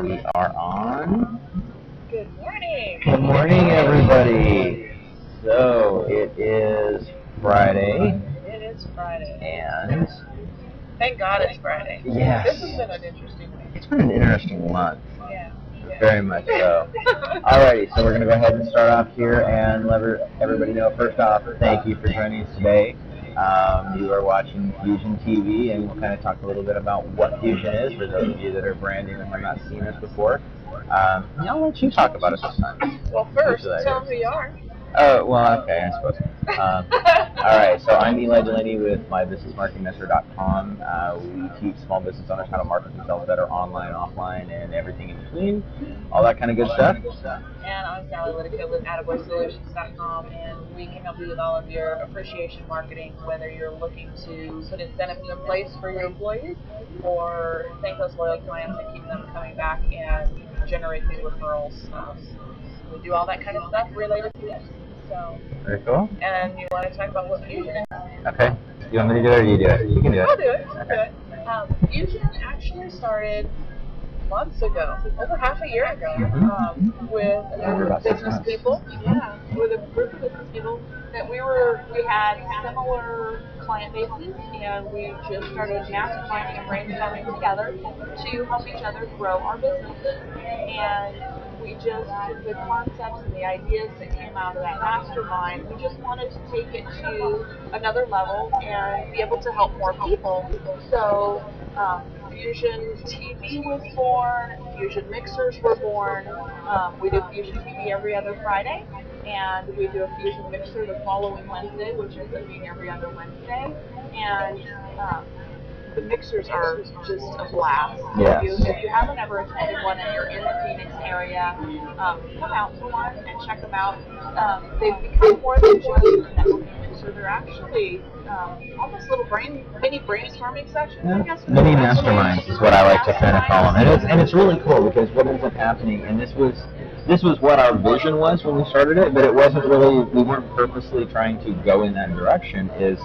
We are on. Good morning. Good morning, everybody. So it is Friday, It is Friday. and Thank God it's Friday. Yes. This has been an interesting week. it's been an interesting month. Yeah. yeah. Very much so. Alrighty, so we're going to go ahead and start off here and let everybody know. First off, thank you for joining us today. Um, you are watching Fusion TV, and we'll kind of talk a little bit about what Fusion is for those of you that are branding and have not seen us before. Um, and I'll let you talk about it this time. Well, first, tell them who you are. Oh, well, okay, I suppose. Um, all right, so I'm Eli Delaney with mybusinessmarketingmentor.com. Uh, we teach small business owners how to market themselves better online, offline, and everything in between. All that kind of good stuff. And I'm Sally Whitaker with AttaboySolutions.com, and we can help you with all of your appreciation marketing, whether you're looking to put incentives in place for your employees or thank those loyal clients and keep them coming back and generate new referrals. Um, we do all that kind of stuff related to this. So, Very cool. and you want to talk about what Fusion is? Okay. You want me to do it or you do it? You can do I'll it. do it. I'll do it. Um, Fusion actually started months ago, over half a year ago, Mhm. um, with a Over group about of six business people. Yeah, with a group of business people that we were we had similar client bases, and we just started masterminding and brainstorming together to help each other grow our businesses. And we just the concepts and the ideas that came out of that mastermind, we just wanted to take it to another level and be able to help more people. So um, Fusion TV was born, Fusion mixers were born. Um, we do Fusion TV every other Friday, and we do a Fusion mixer the following Wednesday, which being every other Wednesday. And um, the mixers are just a blast. Yes. If, you, if you haven't ever attended one and you're in the Phoenix area, um, come out to one and check them out. Um, they've become more than just a networking mixer. They're actually um, almost little brain, mini brainstorming sessions, I guess. Mini masterminds is what I like to kind of call them, and it's and it's really cool because what ends up happening, and this was this was what our vision was when we started it, but it wasn't really we weren't purposely trying to go in that direction. Is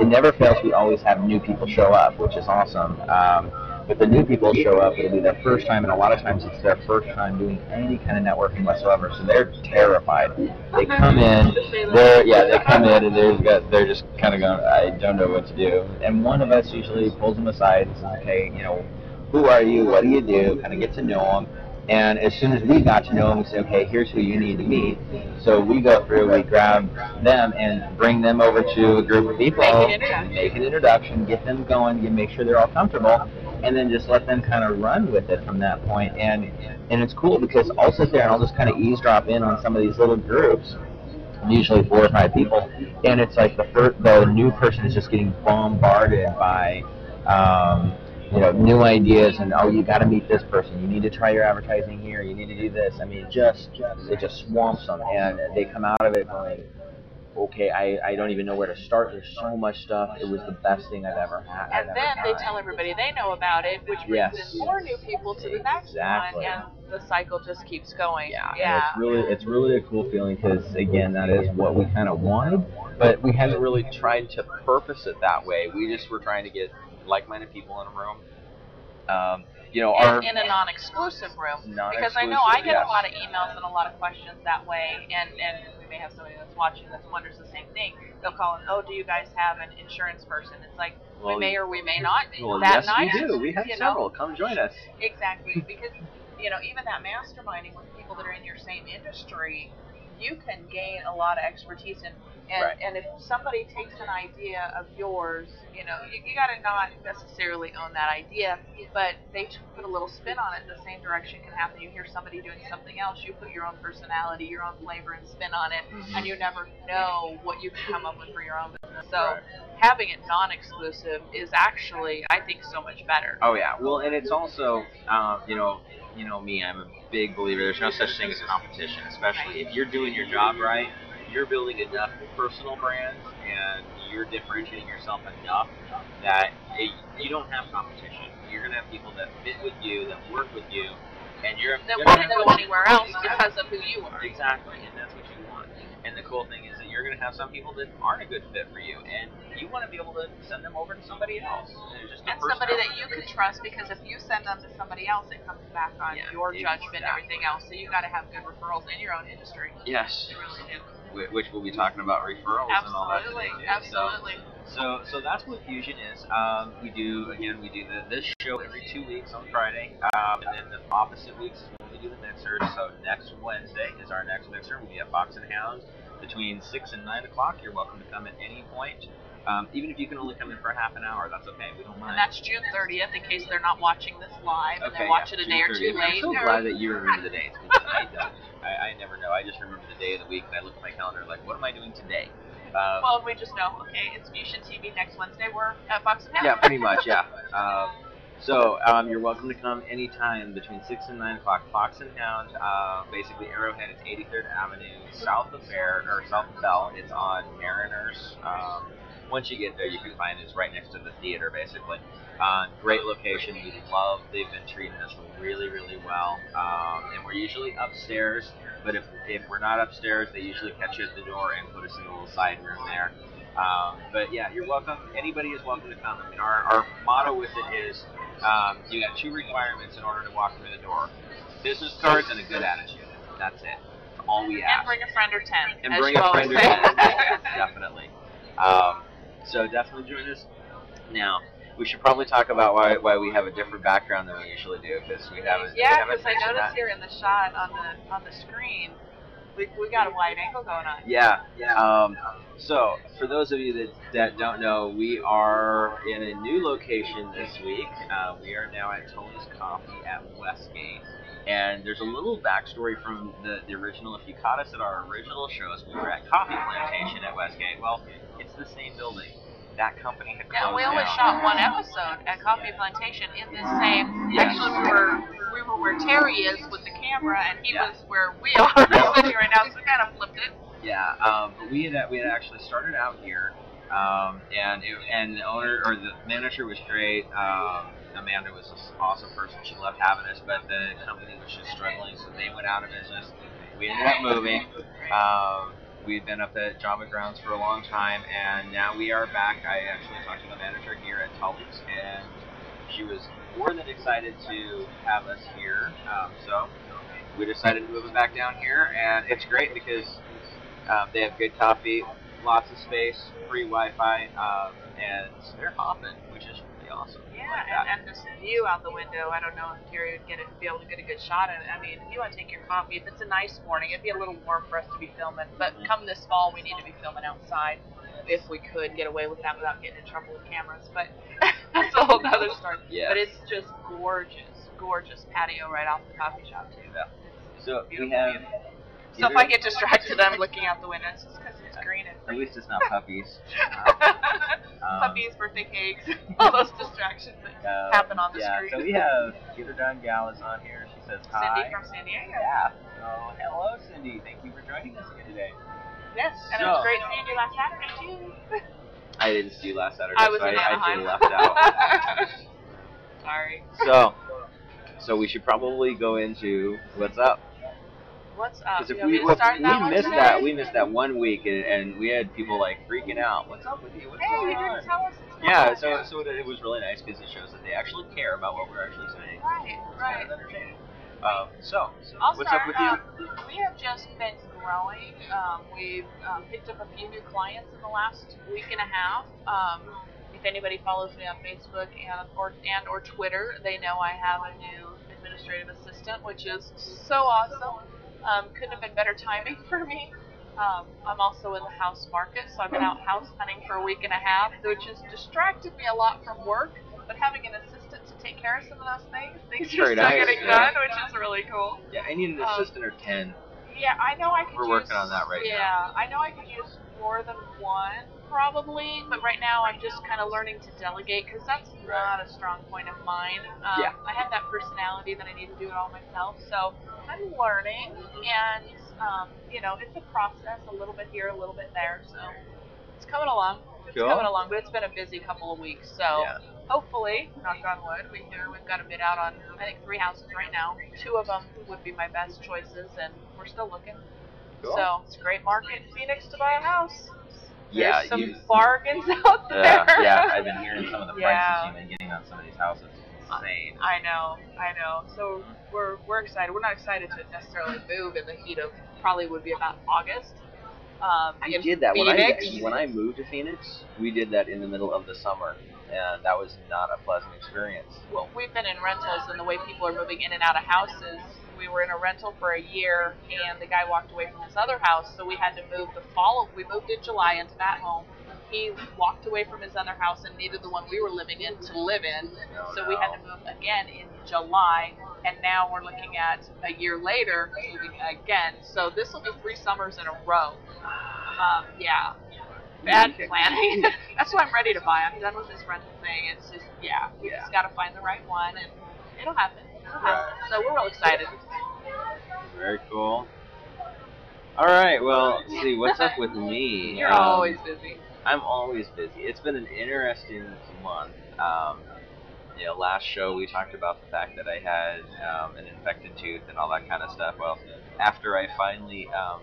it never fails. We always have new people show up, which is awesome. Um, but the new people show up, it'll be their first time, and a lot of times it's their first time doing any kind of networking whatsoever. So they're terrified. They come in, they're yeah, they come in and they're got, they're just kind of going, I don't know what to do. And one of us usually pulls them aside and says, okay, you know, who are you? What do you do? Kind of get to know them. And as soon as we got to know them, we say, okay, here's who you need to meet. So we go through, we grab them and bring them over to a group of people, Make an introduction. make an introduction, get them going, get, make sure they're all comfortable, and then just let them kind of run with it from that point. And and it's cool because I'll sit there and I'll just kind of eavesdrop in on some of these little groups, usually four or five people, and it's like the first, the new person is just getting bombarded by. Um, you know, new ideas and oh, you got to meet this person. You need to try your advertising here. You need to do this. I mean, just it just swamps them, and they come out of it going, okay, I, I don't even know where to start. There's so much stuff. It was the best thing I've ever had. I've And then they tell everybody they know about it, which brings Yes. in more new people to the next Exactly. one, and the cycle just keeps going. Yeah, yeah. it's really it's really a cool feeling because again, that is what we kind of wanted, but we hadn't really tried to purpose it that way. We just were trying to get like-minded people in a room. Um, you know, our in, in a non-exclusive room because I know I get yes. a lot of emails and a lot of questions that way, and and we may have somebody that's watching that wonders the same thing. They'll call and oh, do you guys have an insurance person? It's like Well, we may or we may not. well, that yes, night, we do. We have you know? several. Come join us. Exactly, because you know even that masterminding with people that are in your same industry, you can gain a lot of expertise in. And, Right. and if somebody takes an idea of yours, you know, you, you got to not necessarily own that idea, but they put a little spin on it. The same direction can happen. You hear somebody doing something else, you put your own personality, your own flavor and spin on it, and you never know what you can come up with for your own business. So Right. having it non-exclusive is actually, I think, so much better. Oh yeah. Well, and it's also, um, you know, you know me. I'm a big believer. There's no such thing as competition, especially if you're doing your job right. You're building enough personal brands, and you're differentiating yourself enough that it, you don't have competition. You're gonna have people that fit with you, that work with you, and you're That wouldn't go anywhere else because of who you are. Exactly, and that's what you want. And the cool thing is that you're going to have some people that aren't a good fit for you, and you want to be able to send them over to somebody else. And, just And somebody that you can trust because if you send them to somebody else, it comes back on Yeah, your judgment and everything else. So you got to have good referrals in your own industry. Yes. You really do. Whi- Which we'll be talking about referrals and all that Absolutely, today too. So- absolutely. So, so that's what Fusion is. Um, we do again, we do the, this show every two weeks on Friday, um, and then the opposite weeks is when we do the mixers. So next Wednesday is our next mixer. We'll be at Fox and Hound between six and nine o'clock. You're welcome to come at any point. Um, even if you can only come in for half an hour, that's okay. We don't mind. And that's June 30th, in case they're not watching this live and Okay, they watch yeah, it a day or June two 30th. I'm late. so glad that you remember the dates. I don't. I, I never know. I just remember the day of the week, and I look at my calendar like, what am I doing today? Um, Well, we just know, okay, it's Fusion TV next Wednesday. We're at Fox and Hound. yeah, pretty much, yeah. Um, so um, you're welcome to come anytime between six and nine o'clock. Fox and Hound, uh, basically Arrowhead. It's 83rd Avenue, south of Bear or south of Bell. It's on Mariners. Um, once you get there, you can find it. It's right next to the theater, basically. Uh, great location. We love. They've been treating us really, really well. Um, and we're usually upstairs. But if if we're not upstairs, they usually catch you at the door and put us in a little side room there. Um, but yeah, you're welcome. Anybody is welcome to come. I mean, our, our motto with it is um, you got two requirements in order to walk through the door: business cards and a good attitude. That's it. That's all we ask. And bring a friend or 10. And bring a friend or ten. definitely. Um, so definitely join us. Now, we should probably talk about why, why we have a different background than we usually do because we haven't. we Yeah, because I noticed that. here in the shot on the on the screen, we, we got a wide angle going on. Yeah, yeah. Um, so, for those of you that, that don't know, we are in a new location this week. Uh, we are now at Tully's Coffee at Westgate. And there's a little backstory from the, the original. If you caught us at our original shows, we were at Coffee Plantation at Westgate. Well, it's the same building. That company had closed Yeah, we only shot one episode at Coffee Plantation in this same. Yeah. Actually, we were we were where Terry is with the camera, and he Yeah. was where we are sitting right now. So we kind of flipped it. Yeah, um, but we had we had actually started out here, um, and it, and the owner or the manager was great. Um, Amanda was an awesome person. She loved having us, but the company was just struggling, so they went out of business. We ended up moving. Um, we had been up at Java Grounds for a long time, and now we are back. I actually talked to the manager here at Tully's, and she was more than excited to have us here. Um, so we decided to move it back down here, and it's great because um, they have good coffee, lots of space, free Wi-Fi, um, and they're hopping, which is awesome. Yeah, like and, and this view out the window. I don't know if Terry would get it, be able to get a good shot at it. I mean, if you want to take your coffee, if it's a nice morning, it'd be a little warm for us to be filming. But mm-hmm. come this fall, we need to be filming outside if we could get away with that without getting in trouble with cameras. But that's a whole other story. Yeah. But it's just gorgeous, gorgeous patio right off the coffee shop too. Yeah. It's So we have. view. So if I get distracted, I'm looking out the window. It's just because it's green and At least it's not puppies. Um, puppies, birthday cakes, all those distractions that uh, happen on the yeah, screen. so we have Get Her Done Gal is on here. She says hi. Cindy from San Diego. Yeah. So hello, Cindy. Thank you for joining us here today. Yes, and it was great seeing you last Saturday too. I didn't see you last Saturday, I was so in I, I Anaheim. left out. Sorry. so, so we should probably go into what's up. What's up? Because if You we, me to if start we that one missed today? that, we missed that one week, and, and we had people like freaking out. What's up with you? What's Hey, you didn't tell us. Yeah, so so it, was really nice because it shows that they actually care about what we're actually saying. Right, It's right. kind of entertaining. Um, so, I'll what's start. up with you? Um, we have just been growing. Um, we've um, picked up a few new clients in the last week and a half. Um, if anybody follows me on Facebook and or and or Twitter, they know I have a new administrative assistant, which is so awesome. Um, couldn't have been better timing for me. Um, I'm also in the house market, so I've been out house hunting for a week and a half, which has distracted me a lot from work. But having an assistant to take care of some of those things, things are still nice, getting yeah. done, which is really cool. Yeah, I need an Um, assistant or ten. Yeah, I know I could We're use, working on that right yeah, now. I know I could use more than one, probably, but right now I'm just kind of learning to delegate because that's not a strong point of mine. Um, Yeah. I have that personality that I need to do it all myself, so I'm learning, and um, you know, it's a process, a little bit here, a little bit there, so it's coming along. It's Cool. coming along, but it's been a busy couple of weeks, so Yeah. hopefully, knock on wood, we hear we've got a bid out on I think three houses right now. Two of them would be my best choices, and we're still looking. Cool. So it's a great market in Phoenix to buy a house. Yeah, There's some you, bargains out there. yeah, yeah. I've been hearing some of the prices Yeah. you've been getting on some of these houses. Insane. I know, I know. So we're we're excited. We're not excited to necessarily move in the heat of probably would be about August. Um, I did that when I when I moved to Phoenix. We did that in the middle of the summer, and that was not a pleasant experience. well, we've been in rentals, and the way people are moving in and out of houses, we were in a rental for a year, and the guy walked away from his other house, so we had to move the fall. We moved in July into that home. He walked away from his other house and needed the one we were living in to live in, so we had to move again in July, and now we're looking at a year later moving again. So this will be three summers in a row. Um, yeah, bad planning. That's why I'm ready to buy. I'm done with this rental thing. It's just yeah, we Yeah. just got to find the right one, and it'll happen. So we're real excited. Very cool. All right, well, see what's up with me. You're Um, always busy. I'm always busy. It's been an interesting month. Um, you know, last show we talked about the fact that I had um, an infected tooth and all that kind of stuff. Well, after I finally um,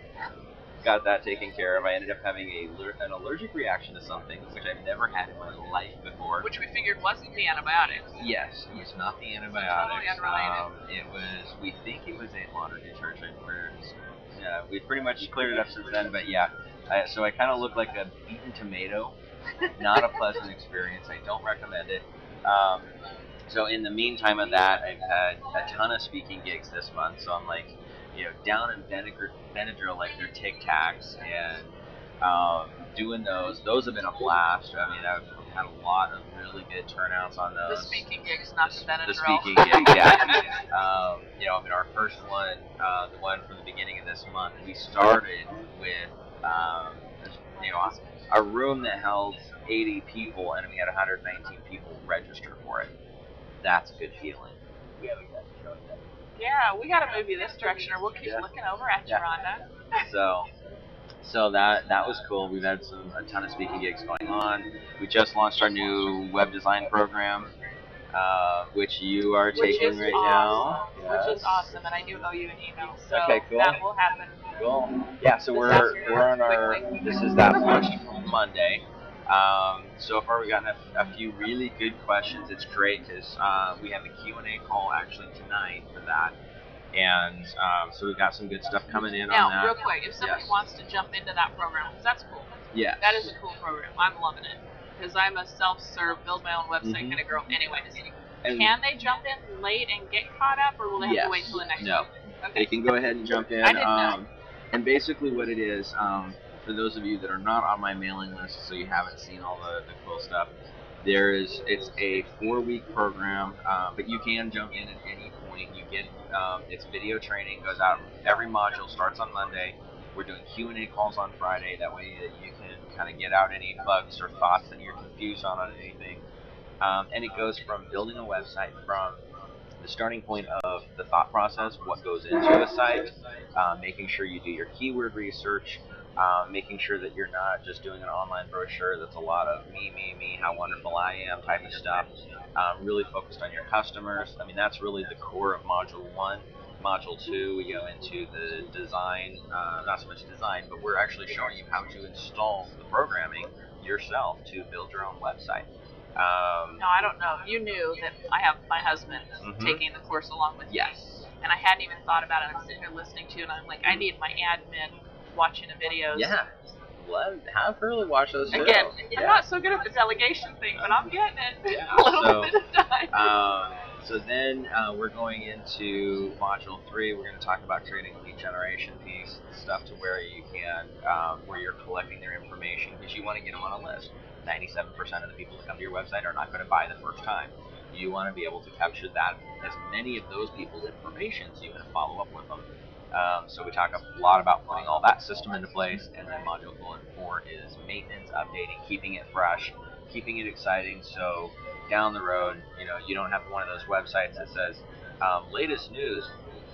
got that taken care of, I ended up having a an allergic reaction to something which I've never had in my life before. Which we figured wasn't the antibiotics. Yes, it's not the antibiotics. Totally unrelated. Um, it was. We think it was a laundry detergent. Yeah, we pretty much cleared it up since then. But yeah, I, so I kind of look like a beaten tomato. Not a pleasant experience. I don't recommend it. Um, so in the meantime of that, I've had a ton of speaking gigs this month. So I'm like, you know, down in Benadryl, Benadryl like they're Tic Tacs and um, doing those. Those have been a blast. I mean, I've had a lot of really good turnouts on those. The speaking gigs, not the Benadryl. the speaking gig, yeah. um, you know, I mean, our first one, uh, the one from the beginning of this month, we started with, um, you know, a room that held 80 people, and we had 119 people register for it. That's a good feeling. Yeah, we got to show that. Yeah, we got to move you this direction, or we'll keep Yeah. looking over at you, Yeah. Rhonda. So, so that that was cool. We've had some a ton of speaking gigs going on. We just launched our new web design program, uh, which you are Which taking right awesome. now. Which Yes. is awesome, and I do owe you an email, so Okay, cool. that will happen. Cool. Yeah, so we're we're on our this is that launched Monday. Um, so far we've gotten a, a few really good questions. It's great because uh, we have a Q&A call actually tonight for that, and um, so we've got some good stuff coming in Now, on real quick, if somebody Yes. wants to jump into that program, 'cause that's cool. Yeah. That is a cool program. I'm loving it. Because I'm a self-serve, build my own website Mhm. kind of girl. Anyways, And can they jump in late and get caught up, or will they have Yes. to wait till the next No. Okay. They can go ahead and jump in. I didn't know. um, And basically, what it is, um, for those of you that are not on my mailing list, so you haven't seen all the, the cool stuff, there is it's a four week program, uh, but you can jump in at any point. You get um, it's video training goes out every module starts on Monday. We're doing Q and A calls on Friday. That way that you can kind of get out any bugs or thoughts that you're confused on on anything. Um, and it goes from building a website from the starting point of the thought process, what goes into a site, uh, making sure you do your keyword research, uh, making sure that you're not just doing an online brochure that's a lot of me, me, me, how wonderful I am type of stuff. Um, really focused on your customers. I mean, that's really the core of Module 1. Module 2, we go into the design, uh, not so much design, but we're actually showing you how to install the programming yourself to build your own website. Um, No, I don't know. You knew that I have my husband Mhm. taking the course along with me. yes. And I hadn't even thought about it. I'm sitting here listening to it, and I'm like, I need my admin watching the videos. Yeah. Let, have her watch those too. Again, Yeah. I'm not so good at the delegation thing, but I'm getting it Yeah, a little so, bit a time. Um, so then uh, we're going into module three. We're going to talk about creating a lead generation piece, stuff to where you can, um, where you're collecting their information because you want to get them on a list. 97% of the people that come to your website are not going to buy the first time. You want to be able to capture that as many of those people's information so you can follow up with them. Um, so we talk a lot about putting all that system into place, and then module four is maintenance, updating, keeping it fresh, keeping it exciting. So down the road, you know, you don't have one of those websites that says um, latest news.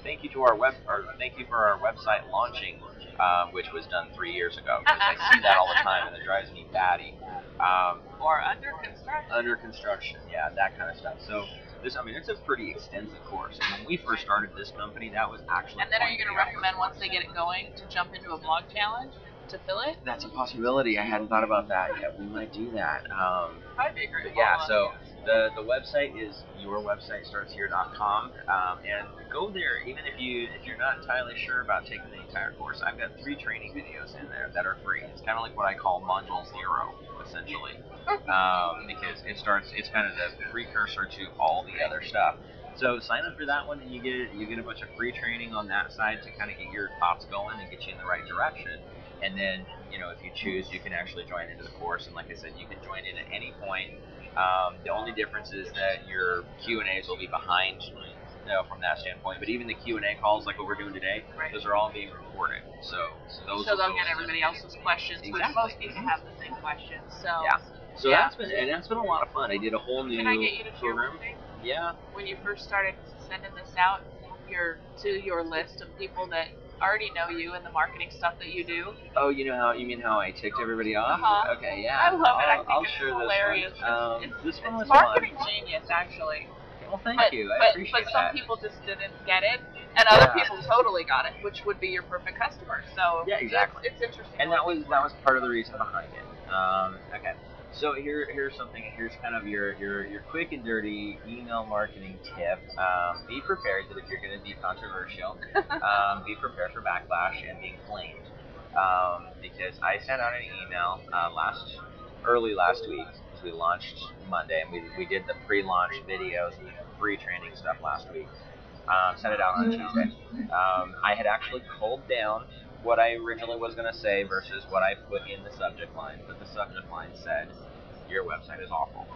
Thank you to our web, or thank you for our website launching, um, which was done three years ago. Because I see that all the time, and it drives me batty. Um, or under construction. under construction, yeah, that kind of stuff. So this, I mean, it's a pretty extensive course. And when we first started this company, that was actually. And then are you going to recommend once they get it going to jump into a blog challenge to fill it? That's a possibility. I hadn't thought about that yet. We might do that. Um, Probably be a great. Yeah, so the the website is yourwebsitestartshere.com, um, and go there even if you if you're not entirely sure about taking the entire course. I've got three training videos in there that are free. It's kind of like what I call module zero, essentially, um, because it starts. It's kind of the precursor to all the other stuff. So sign up for that one, and you get you get a bunch of free training on that side to kind of get your thoughts going and get you in the right direction. And then, you know, if you choose, you can actually join into the course. And like I said, you can join in at any point. Um, the only difference is that your Q and A's will be behind, you know, from that standpoint. But even the Q and A calls, like what we're doing today, Right. those are all being recorded. So, so those. so they'll get everybody else's questions, which Exactly. most people have the same questions. So Yeah. So Yeah. that's been and that's been a lot of fun. I did a whole new can I get you to share program. thing? Yeah. When you first started sending this out, your to your list of people that already know you and the marketing stuff that you do. Oh, you know how you mean how I ticked everybody off? Uh-huh. Okay, yeah. I love it. I I'll, think I'll it's hilarious. this one. Um, It's- this one was It's marketing fun. genius, actually. Well, thank but, you. I but, appreciate but some that. people just didn't get it, and other Yeah. people totally got it, which would be your perfect customer. So Yeah, exactly. It's, it's interesting. and that was that was part of the reason behind it. Um, okay, so here here's something. Here's kind of your your your quick and dirty email marketing tip. Um, be prepared that if you're going to be controversial, um, be prepared for backlash and being flamed. Um, because I sent out an email uh, last early last week because we launched Monday and we, we did the pre-launch videos and free training stuff last week. Um, sent it out on Tuesday. Um, I had actually culled down what I originally was going to say versus what I put in the subject line, but the subject line said, "Your website is awful."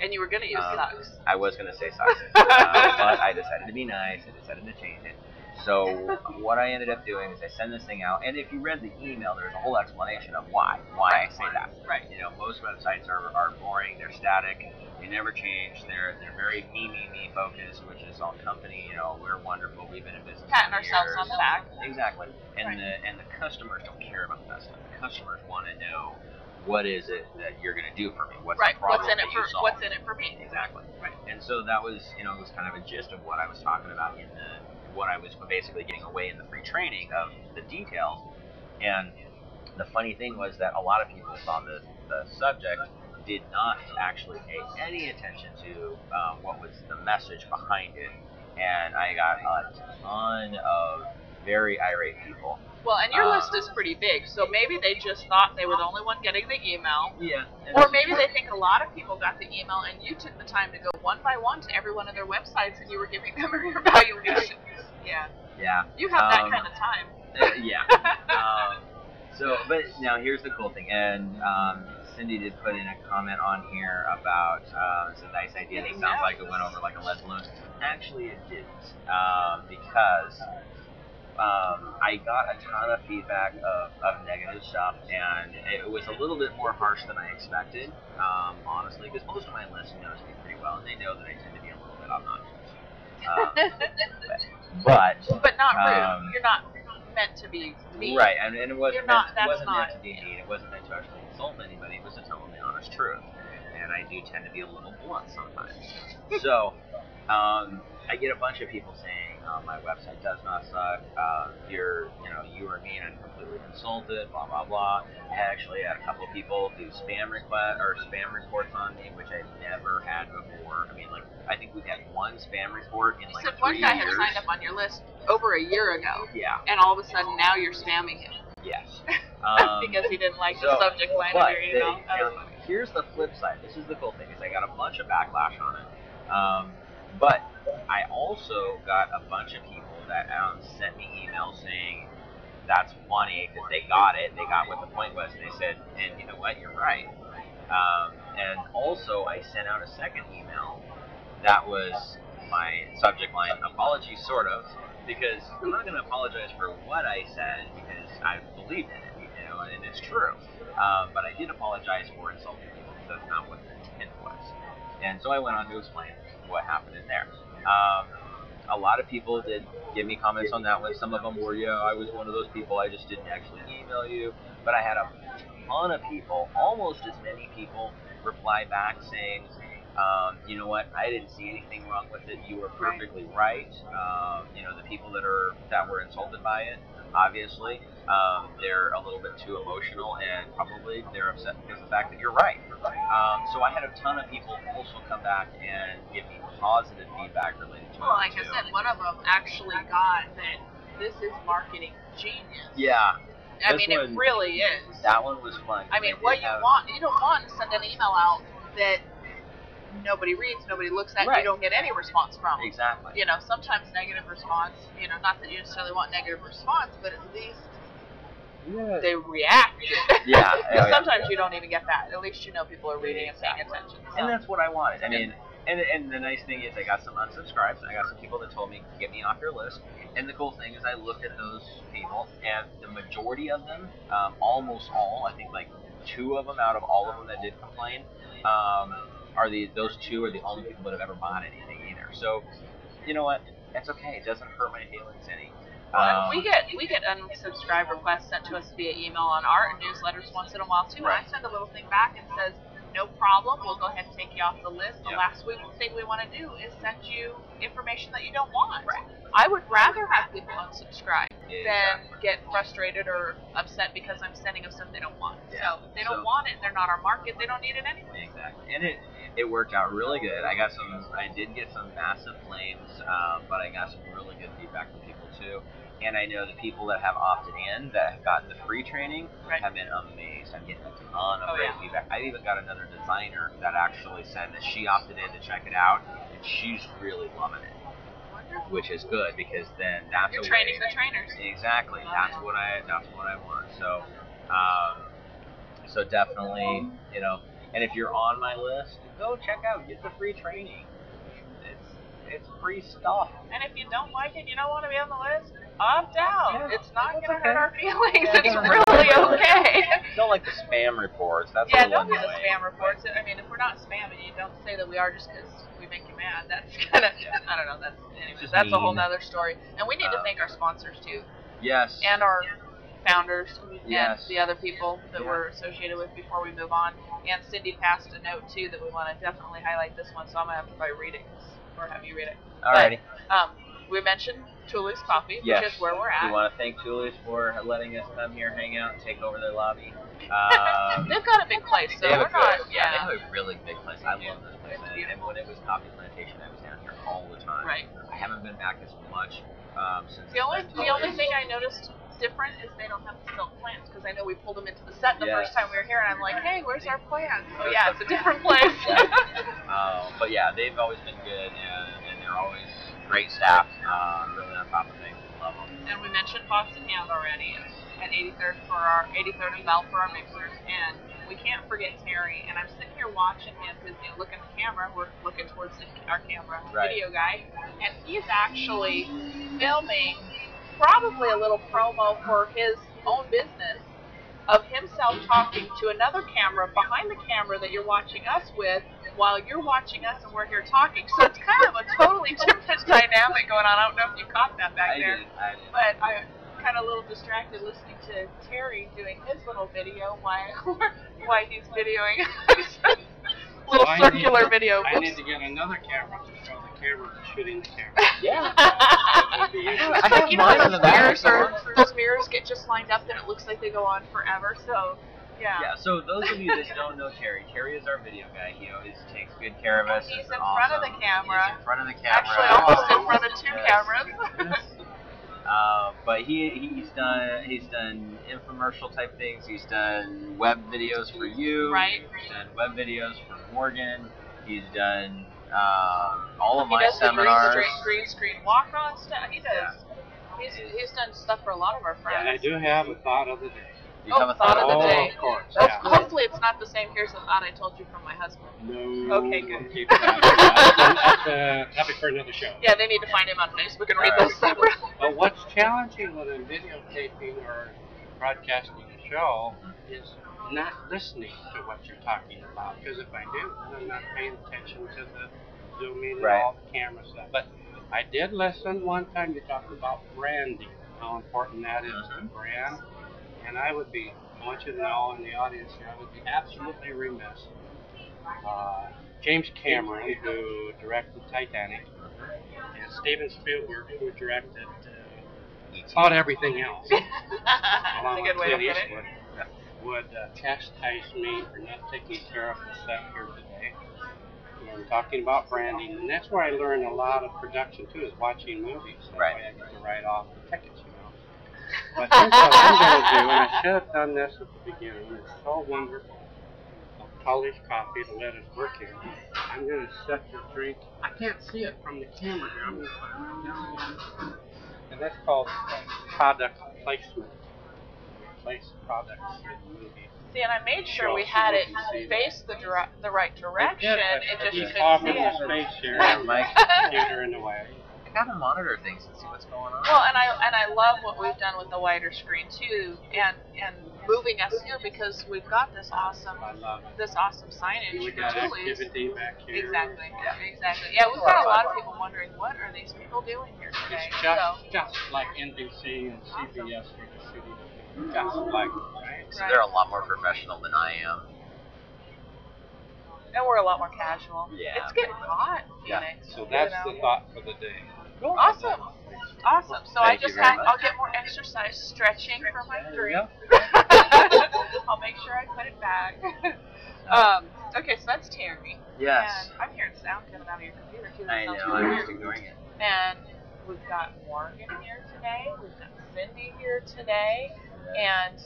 and you were gonna use Um, sucks. I was going to say sucks, uh, but I decided to be nice. I decided to change it. So what I ended up doing is I send this thing out, and if you read the email, there's a whole explanation of why why I say that. Right. You know, most websites are, are boring. They're static. They never change. They're they're very me me me focused, which is all company. You know, we're wonderful. We've been in business. Patting ourselves years. on the back. Exactly. And Right. the and the customers don't care about that stuff. The customers want to know what is it that you're going to do for me? What's Right. the problem What's in it for solve? What's in it for me? Exactly. Right. And so that was, you know, it was kind of a gist of what I was talking about in the what I was basically getting away in the free training of the details. And the funny thing was that a lot of people on the, the subject did not actually pay any attention to um, what was the message behind it. And I got a ton of very irate people. Well, and your Uh, list is pretty big, so maybe they just thought they were the only one getting the email. Yeah. Or maybe they think a lot of people got the email and you took the time to go one by one to every one of their websites and you were giving them your evaluation. Yeah. Yeah. You have that Um, kind of time. Uh, yeah. um, so, but now here's the cool thing, and um, Cindy did put in a comment on here about uh, it's a nice idea. It sounds like it went over like a lead balloon. Actually, it didn't, um, because um, I got a ton of feedback of, of negative stuff, and it was a little bit more harsh than I expected, um, honestly, because most of my lists knows me pretty well, and they know that I tend to be a little bit obnoxious. Um, but but but not rude. um, You're not meant to be mean. Right, and, and it wasn't, You're not- meant, wasn't not- meant to be mean. It wasn't meant to actually insult anybody. It was to tell them the honest truth. And I do tend to be a little blunt sometimes. so, um, I get a bunch of people saying, oh, my website does not suck. Uh, you're, you know, you are mean and completely insulted, blah, blah, blah. I actually had a couple of people do spam request or spam reports on me, which I've never had before. I mean, like, I think we've had one spam report in You like said three one guy had years. signed up on your list over a year ago, Yeah, and all of a sudden now you're spamming him yes. Um, because he didn't like so, the subject line of your email. That was now, here's the flip side. This is the cool thing is I got a bunch of backlash on it, um, but I also got a bunch of people that um, sent me emails saying that's funny because they got it. They got what the point was, and they said, and you know what, you're right. Um, and also, I sent out a second email that was my subject line apology, sort of, because I'm not going to apologize for what I said because I believed in it, you know, and it's true. Um, but I did apologize for insulting people because that's not what the intent was. And so I went on to explain what happened in there. Um, a lot of people did give me comments on that one. Some of them were, yeah, I was one of those people. I just didn't actually email you. But I had a ton of people, almost as many people, reply back saying, Um, you know what? I didn't see anything wrong with it. You were perfectly right. Um, you know, the people that are that were insulted by it, obviously, um, they're a little bit too emotional, and probably they're upset because of the fact that you're right. Um, so I had a ton of people also come back and give me positive feedback related to Well, it Well, like too. I said, one of them actually got that this is marketing genius. Yeah, I mean, one- it really is. that one was fun. I mean, what you have- want, you don't want to send an email out that nobody reads, nobody looks at, Right. you don't get any response from. Exactly. You know, sometimes negative response, you know, not that you necessarily want negative response, but at least Yeah. they react. Yeah, Because yeah, yeah. sometimes you don't even get that. At least you know people are reading and paying attention. So. And that's what I wanted. I mean, and, and the nice thing is I got some unsubscribes. I got some people that told me get me off your list. And the cool thing is I looked at those people, and the majority of them, um, almost all, I think like two of them out of all of them that did complain, um, are the those two are the only people that have ever bought anything either. So, you know what? That's okay. It doesn't hurt my feelings any. Well, Um, we get we get unsubscribe requests sent to us via email on our newsletters once in a while too. And I Right. send a little thing back and says, "No problem. We'll go ahead and take you off the list." The Yeah. last we, thing we want to do is send you information that you don't want. Right. I would rather have people unsubscribe than get frustrated or upset because I'm sending them stuff they don't want. Yeah. So if they don't So- want it, they're not our market. They don't need it anyway. Exactly, and it it worked out really good. I got some, I did get some massive flames, um, but I got some really good feedback from people too. And I know the people that have opted in that have gotten the free training Right. have been amazed. I'm getting a ton of Oh, great yeah. feedback. I even got another designer that actually said that she opted in to check it out, and she's really loving it, Wonderful. which is good because then that's You're a training way- the trainers. Exactly. That's what I. That's what I want. So, um, so definitely, you know, and if you're on my list, go check out, get the free training. It's it's free stuff. And if you don't like it, you don't want to be on the list, opt out. Yeah, it's not going to okay. hurt our feelings. Yeah, it's really okay. Don't like the spam reports. That's yeah, don't little do the annoying. spam reports. I mean, if we're not spamming you, don't say that we are just because we make you mad. That's kind of, I don't know. That's anyways, Just that's a whole mean. nother story. And we need to Uh, thank our sponsors too, Yes. and our founders Yes. and the other people that Yeah. we're associated with before we move on. And Cindy passed a note too that we want to definitely highlight this one, so I'm gonna have to probably read it or have you read it. Alrighty. Um, we mentioned Tully's Coffee, Yes. which is where we're at. We want to thank Tully's for letting us come here, hang out, and take over their lobby. Um, They've got a big place, so we're not. yeah. they have a really big place. I love this place. And, and when it was Coffee Plantation, I was down here all the time. Right. I haven't been back as much um, since. The only the only to- thing I noticed different is they don't have the silk plants because I know we pulled them into the set the Yes. first time we were here, and I'm like, hey, where's our plants? Oh yeah, it's a different place. Um, but yeah, they've always been good, and, and they're always great staff. Uh, really on top of things. Love them. and we mentioned Fox and Hound already at 83rd for our 83rd and Bell for our mixers, and we can't forget Terry. And I'm sitting here watching him because you know, look at the camera. We're looking towards the, our camera, Right. video guy, and he's actually filming probably a little promo for his own business of himself talking to another camera behind the camera that you're watching us with while you're watching us and we're here talking. So it's kind of a totally different dynamic going on. I don't know if you caught that back I there. did. I did. But I kind of a little distracted listening to Terry doing his little video while while he's videoing little I circular need- video. I need to get another camera to show camera that's shooting the camera. yeah. That would be It's easy. I like have you know mine how in the those mirrors are those mirrors get just lined up and it looks like they go on forever. So yeah. Yeah, so those of you that don't know Terry, Terry is our video guy. He always takes good care of us. He's It's in front of the camera. He's in front of the camera. Actually, almost in front of two Yes. cameras. Uh, but he he's done he's done infomercial type things. He's done web videos for you. Right. He's done web videos for Morgan. He's done um, all of he my does the green seminars. screen, green screen walk on stuff. He does. Yeah. He's, he's done stuff for a lot of our friends. And I do have a thought of the day. You Oh, have a thought of the oh, day. of course. That's- Yeah. Hopefully, it's not the same. Here's a thought I told you from my husband. No. Okay, good. we'll keep that. That's, that's uh, for another show. Yeah, they need to find him on Facebook and read All right. those separate. But what's challenging with a videotaping or broadcasting a show is not listening to what you're talking about. Because if I do, then I'm not paying attention to the zooming and Right. all the camera stuff. But I did listen one time you talked about branding, how important that is to Mhm. brand. And I would be, I want you to know in the audience here, I would be absolutely remiss uh, James Cameron, who directed Titanic, and Steven Spielberg, who directed uh, about everything else. That's a good way to put it. Would uh, chastise me for not taking care of the set here today. And talking about branding, and that's where I learned a lot of production too, is watching movies. That Right. way I get to write off the tickets, you know. But here's what I'm going to do, and I should have done this at the beginning. It's so wonderful. Tully's coffee to let us work here. I'm going to set your drink. I can't see it from the camera here. I'm going to put it down. And that's called product placement. Place products in movies. See, and I made sure we had it you face the dire- the right direction. Yeah, It but just you couldn't offered see the it. space here. Yeah, Mike. Computer in the way. I gotta monitor things and see what's going on. Well, and I and I love what we've done with the wider screen too, and and moving us here because we've got this awesome I love it. this awesome signage We for got Tully's. activity back here. Exactly. Yeah. Exactly. Yeah, we've got a lot of people wondering what are these people doing here today. It's just, So just like NBC and CBS were just shooting. Like, right? So they're a lot more professional than I am. and we're a lot more casual. Yeah. It's getting hot in Yeah. Phoenix. So you that's know. the thought for the day. Awesome. Awesome. So I Thank you just very have much. I'll get more exercise stretching for my drink. I'll make sure I put it back. um, okay, so that's Terry. Yes. And I'm hearing sound coming out of your computer too. That I sounds know. really I'm weird. just ignoring it. And we've got Morgan here today. We've got Cindy here today. And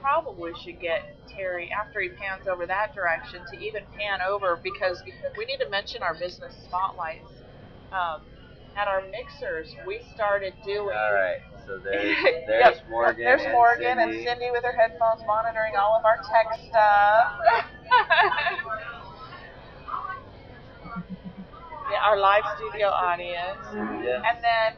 probably should get Terry, after he pans over that direction, to even pan over because we need to mention our business spotlights. Um, at our mixers, we started doing. All right. So there's Yep. there's Morgan. There's and Morgan Cindy. and Cindy with her headphones monitoring all of our tech stuff. yeah, our live studio audience. Yeah. And then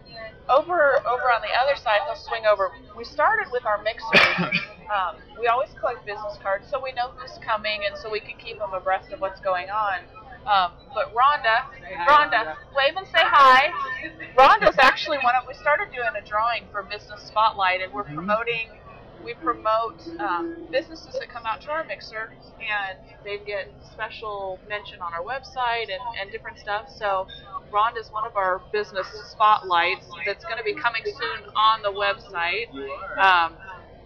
over over on the other side, he'll swing over. We started with our mixers. Um, we always collect business cards so we know who's coming and so we can keep them abreast of what's going on. Um, but Rhonda, Rhonda, wave and say hi. Rhonda's actually one of. We started doing a drawing for Business Spotlight, and we're promoting. We promote um, businesses that come out to our mixer, and they get special mention on our website and, and different stuff. So Rhonda is one of our business spotlights that's going to be coming soon on the website. Um,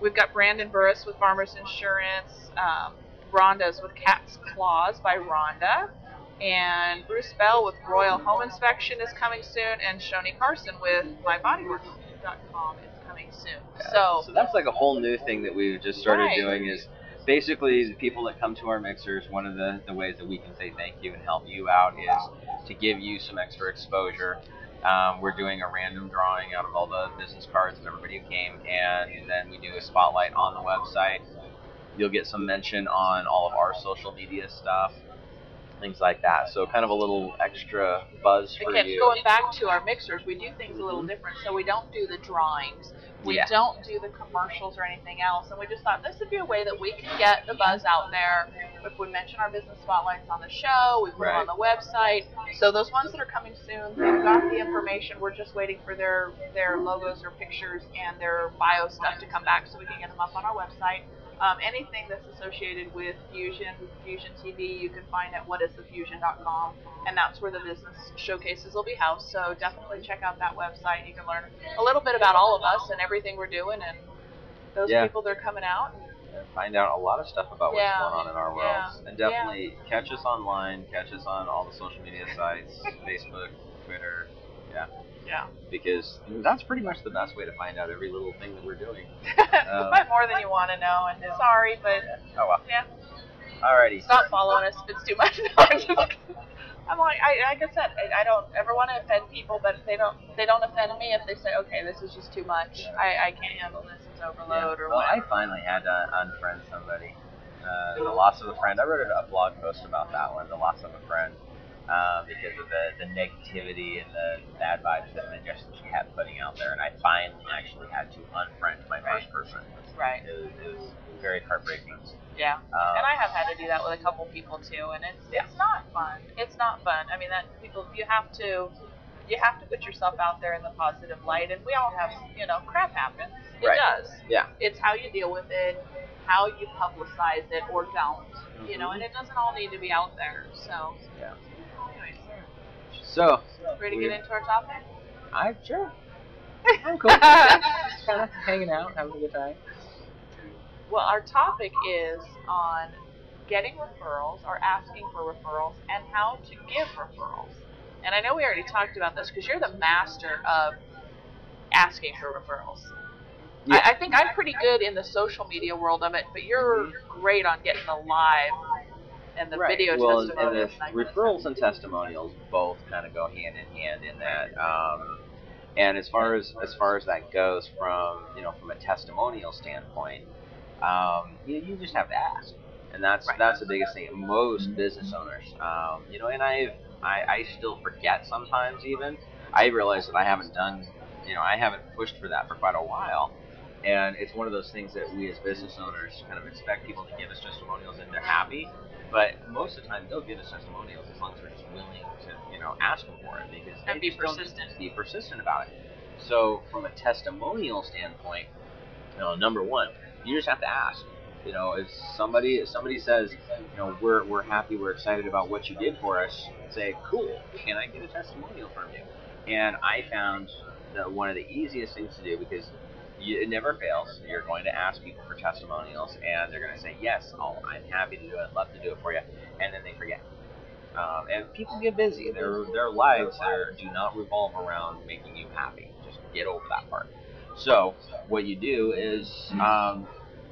we've got Brandon Burris with Farmers Insurance. Um, Rhonda's with Cat's Claws by Rhonda. And Bruce Bell with Royal Home Inspection is coming soon. And Shoni Carson with MyBodyWorks.com is coming soon. So, So that's like a whole new thing that we've just started Right. doing is basically the people that come to our mixers, one of the, the ways that we can say thank you and help you out is to give you some extra exposure. Um, we're doing a random drawing out of all the business cards of everybody who came, and then we do a spotlight on the website. You'll get some mention on all of our social media stuff, things like that. So kind of a little extra buzz for again, you. going back to our mixers, we do things a little mm-hmm. different. So, we don't do the drawings. We Yeah. don't do the commercials or anything else. And we just thought this would be a way that we can get the buzz out there. If we mention our business spotlights on the show, we put them on the website. So those ones that are coming soon, they've got the information. We're just waiting for their their logos or pictures and their bio stuff to come back so we can get them up on our website. Um, anything that's associated with Fusion, Fusion TV, you can find at whatisthefusion.com, and that's where the business showcases will be housed. So definitely check out that website. You can learn a little bit about all of us and everything we're doing, and those Yeah. people that are coming out. and find out a lot of stuff about what's Yeah. going on in our world. Yeah. And definitely catch us online, catch us on all the social media sites, Facebook, Twitter, yeah, Yeah. because that's pretty much the best way to find out every little thing that we're doing. But more than you want to know, and sorry, but Oh well. yeah. Alrighty. Stop following us if it's too much. No, I'm, just, I'm like, I, like I said, I, I don't ever want to offend people, but they don't, they don't offend me if they say, okay, this is just too much. I, I can't handle this. It's overload or well, I finally had to unfriend somebody. Uh, the loss of a friend. I wrote a blog post about that one, the loss of a friend, uh, because of the, the negativity and the bad vibes that they just kept putting out there. And I finally actually had to unfriend my first person. Right. It was, it was very heartbreaking. Yeah. Um, And I have had to do that with a couple people too, and it's it's not fun. It's not fun. I mean, that people you have to you have to put yourself out there in the positive light, and we all have, you know, crap happens. It Right. does. Yeah. It's how you deal with it, how you publicize it or don't, you know, and it doesn't all need to be out there. So, Yeah. So, ready to get into our topic? I sure. I'm cool. Just kind of hanging out, having a good time. Well, our topic is on getting referrals or asking for referrals and how to give referrals. And I know we already talked about this because you're the master of asking for referrals. Yeah. I, I think I'm pretty good in the social media world of it, but you're mm-hmm. great on getting the live and the video well, and testimonials. the and that kind referrals and testimonials both kind of go hand in hand in that. Um, and as far as as far as that goes, from you know from a testimonial standpoint, um, you, you just have to ask, and that's Right. that's the biggest thing. Most business owners, um, you know, and I've I, I still forget sometimes even. I realize that I haven't done, you know, I haven't pushed for that for quite a while. And it's one of those things that we as business owners kind of expect people to give us testimonials and they're happy. But most of the time, they'll give us testimonials as long as we're just willing to, you know, ask them for it because And be persistent. Be persistent about it. So, from a testimonial standpoint, you know, number one, you just have to ask. You know, if somebody if somebody says, you know, we're we're happy, we're excited about what you did for us, say, cool. Can I get a testimonial from you? And I found that one of the easiest things to do because it never fails. You're going to ask people for testimonials, and they're going to say, "Yes, oh, I'm happy to do it. Love to do it for you," and then they forget. Um, and people get busy. Their their lives are, do not revolve around making you happy. Just get over that part. So what you do is, um,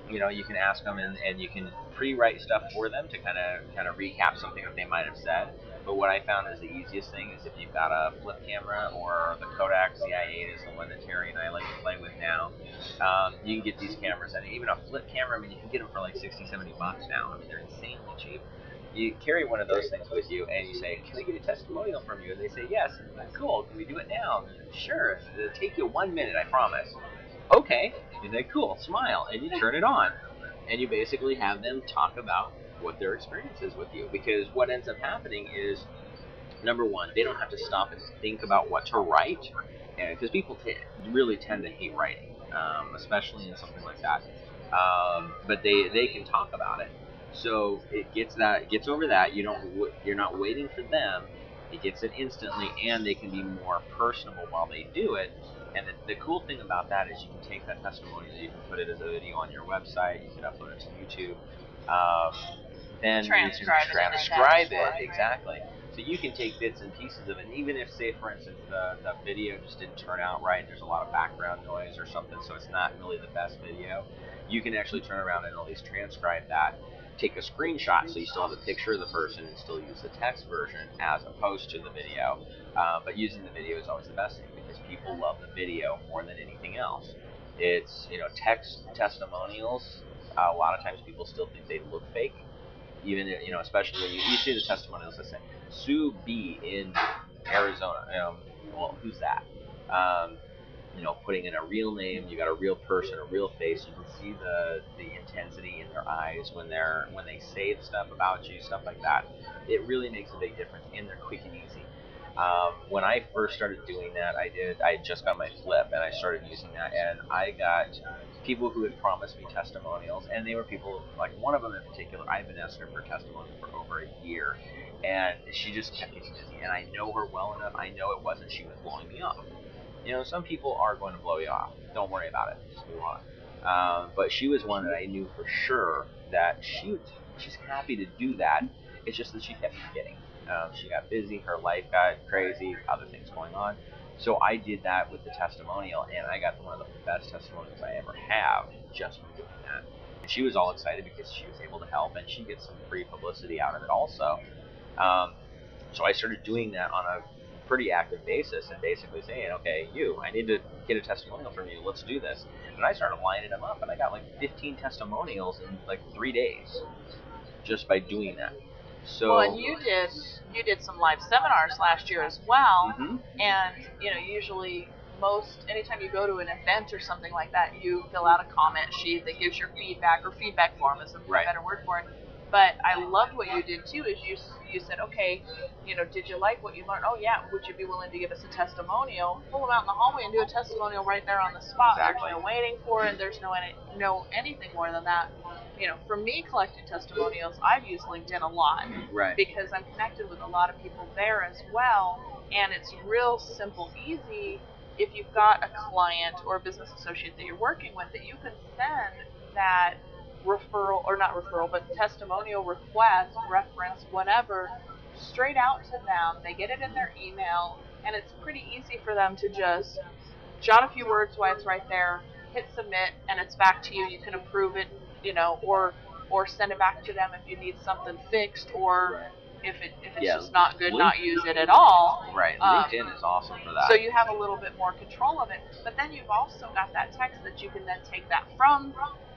you know, you can ask them, and, and you can pre-write stuff for them to kind of kind of recap something that they might have said. But what I found is the easiest thing is if you've got a flip camera or the Kodak ZI8 is the one that Terry and I like to play with now. Um, you can get these cameras, and even a flip camera, I mean, you can get them for like 60, 70 bucks now. I mean, they're insanely cheap. You carry one of those things with you, and you say, "Can I get a testimonial from you?" And they say, "Yes." And like, cool. Can we do it now? Sure. It'll take you one minute, I promise. Okay. You say, "Cool." Smile, and you turn it on, and you basically have them talk about what their experience is with you. Because what ends up happening is, number one, they don't have to stop and think about what to write, because people t- really tend to hate writing, um, especially in something like that. Um, but they they can talk about it. So it gets that gets over that. You don't you're not waiting for them. It gets it instantly, and they can be more personable while they do it. And the, the cool thing about that is you can take that testimonial, you can put it as a video on your website, you can upload it to YouTube. Um, then you can Transcribe it and then transcribe that's it exactly. So you can take bits and pieces of it, and even if, say, for instance, the, the video just didn't turn out right, there's a lot of background noise or something, so it's not really the best video, you can actually turn around and at least transcribe that, take a screenshot so you still have a picture of the person and still use the text version as opposed to the video. Uh, but using the video is always the best thing because people love the video more than anything else. It's, you know, text testimonials, uh, a lot of times people still think they look fake even you know, especially when you, you see the testimonials that say Sue B in Arizona. Um, well, who's that? Um, you know, putting in a real name, you got a real person, a real face. You can see the the intensity in their eyes when they're when they say the stuff about you, stuff like that. It really makes a big difference, and they're quick and easy. Um, when I first started doing that, I did. I just got my flip, and I started using that, and I got people who had promised me testimonials, and they were people like one of them in particular. I've been asking her for testimony for over a year, and she just kept getting busy. And I know her well enough. I know it wasn't she was blowing me off. You know, some people are going to blow you off. Don't worry about it. Just move on. Um, but she was one that I knew for sure that she she's happy to do that. It's just that she kept forgetting. Um, she got busy. Her life got crazy. Other things going on. So I did that with the testimonial, and I got one of the best testimonials I ever have just from doing that. And she was all excited because she was able to help, and she gets some free publicity out of it also. Um, so I started doing that on a pretty active basis, and basically saying, "Okay, you, I need to get a testimonial from you. Let's do this." And I started lining them up, and I got like 15 testimonials in like three days just by doing that. So. well, and you did you did some live seminars last year as well, Mhm. and you know usually most anytime you go to an event or something like that, you fill out a comment sheet that gives your feedback or feedback form is a Right. better word for it. But I loved what you did too. Is you you said, okay, you know, did you like what you learned? Oh yeah. Would you be willing to give us a testimonial? Pull them out in the hallway and do a testimonial right there on the spot. Exactly. There's no waiting for it. There's no any, no anything more than that. You know, for me collecting testimonials, I've used LinkedIn a lot Right. because I'm connected with a lot of people there as well, and it's real simple, easy. If you've got a client or a business associate that you're working with, that you can send that referral or not referral, but testimonial request, reference, whatever, straight out to them. They get it in their email, and it's pretty easy for them to just jot a few words while it's right there, hit submit, and it's back to you. You can approve it, you know, or or send it back to them if you need something fixed, or if it if it's Yeah, just not good, link- not use it at all. Right. Um, LinkedIn is awesome for that. So you have a little bit more control of it. But then you've also got that text that you can then take that from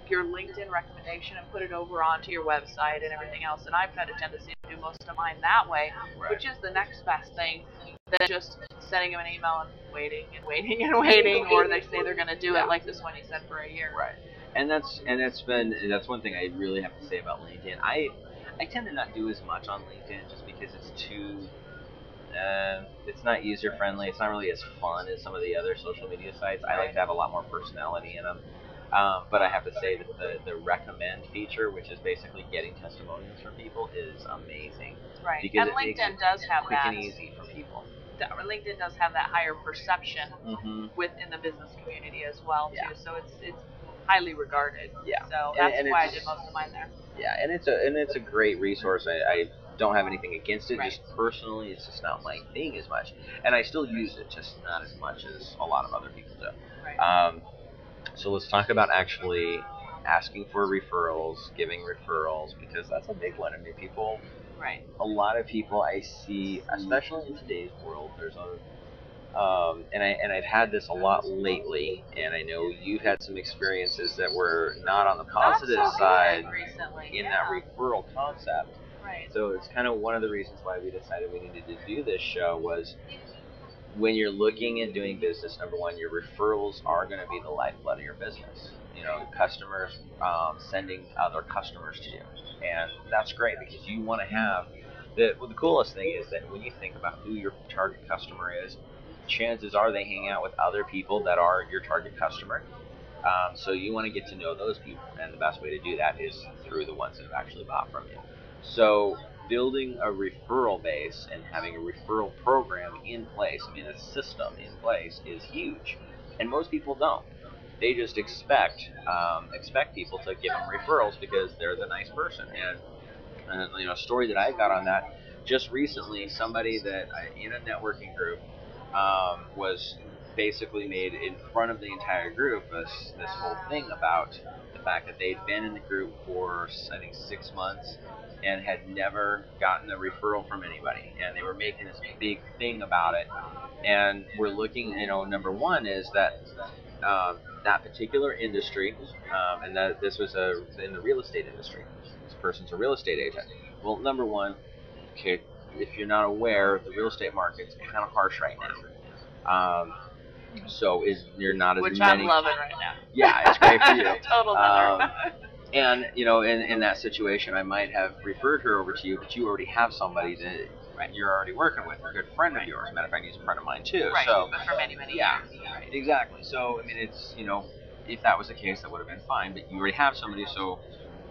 your LinkedIn recommendation and put it over onto your website and everything else. And I've had a tendency to do most of mine that way, which is the next best thing than just sending them an email and waiting and waiting and waiting, or they say they're going to do it like this one you said for a year. Right. And that's and that's been that's one thing I really have to say about LinkedIn. I I tend to not do as much on LinkedIn just because it's too uh, it's not user friendly. It's not really as fun as some of the other social media sites. I like to have a lot more personality in them. Um, but I have to say that the, the recommend feature, which is basically getting testimonials from people, is amazing. Right. Because and LinkedIn it does have Quick that. and easy for people. LinkedIn does have that higher perception Mm-hmm. within the business community as well too. So it's it's highly regarded. Yeah. So And- that's and why I did most of mine there. Yeah, and it's a and it's a great resource. I, I don't have anything against it. Right. Just personally, it's just not my thing as much, and I still use it, just not as much as a lot of other people do. Right. Um, so let's talk about actually asking for referrals, giving referrals, because that's a big one. I mean, people, right. a lot of people I see, especially in today's world, there's a um, and I and I've had this a lot lately, and I know you've had some experiences that were not on the positive so side recently. in yeah. that referral concept. Right. So it's kind of one of the reasons why we decided we needed to do this show was when you're looking at doing business, number one, your referrals are going to be the lifeblood of your business. You know, customers um, sending other customers to you, and that's great because you want to have the. Well, the coolest thing is that when you think about who your target customer is, chances are they hang out with other people that are your target customer. Um, so you want to get to know those people, and the best way to do that is through the ones that have actually bought from you. So building a referral base and having a referral program in place, I mean a system in place, is huge, and most people don't. They just expect um, expect people to give them referrals because they're the nice person. And, and you know, a story that I got on that just recently, somebody that I, in a networking group um, was basically made in front of the entire group this this whole thing about the fact that they'd been in the group for I think six months and had never gotten a referral from anybody, and they were making this big thing about it. And we're looking, you know, number one is that um, that particular industry, um, and that this was a in the real estate industry. This person's a real estate agent. Well, number one, okay, if you're not aware, the real estate market's kind of harsh right now. Um, so is you're not as Which many. I'm loving right now. Yeah, it's great for you. Total Um. And you know, in, in that situation, I might have referred her over to you, but you already have somebody that you're already working with, a good friend of yours. Matter of fact, he's a friend of mine too. right. So but for many, many yeah, years. right, exactly. So I mean, it's you know, if that was the case, that would have been fine. But you already have somebody, so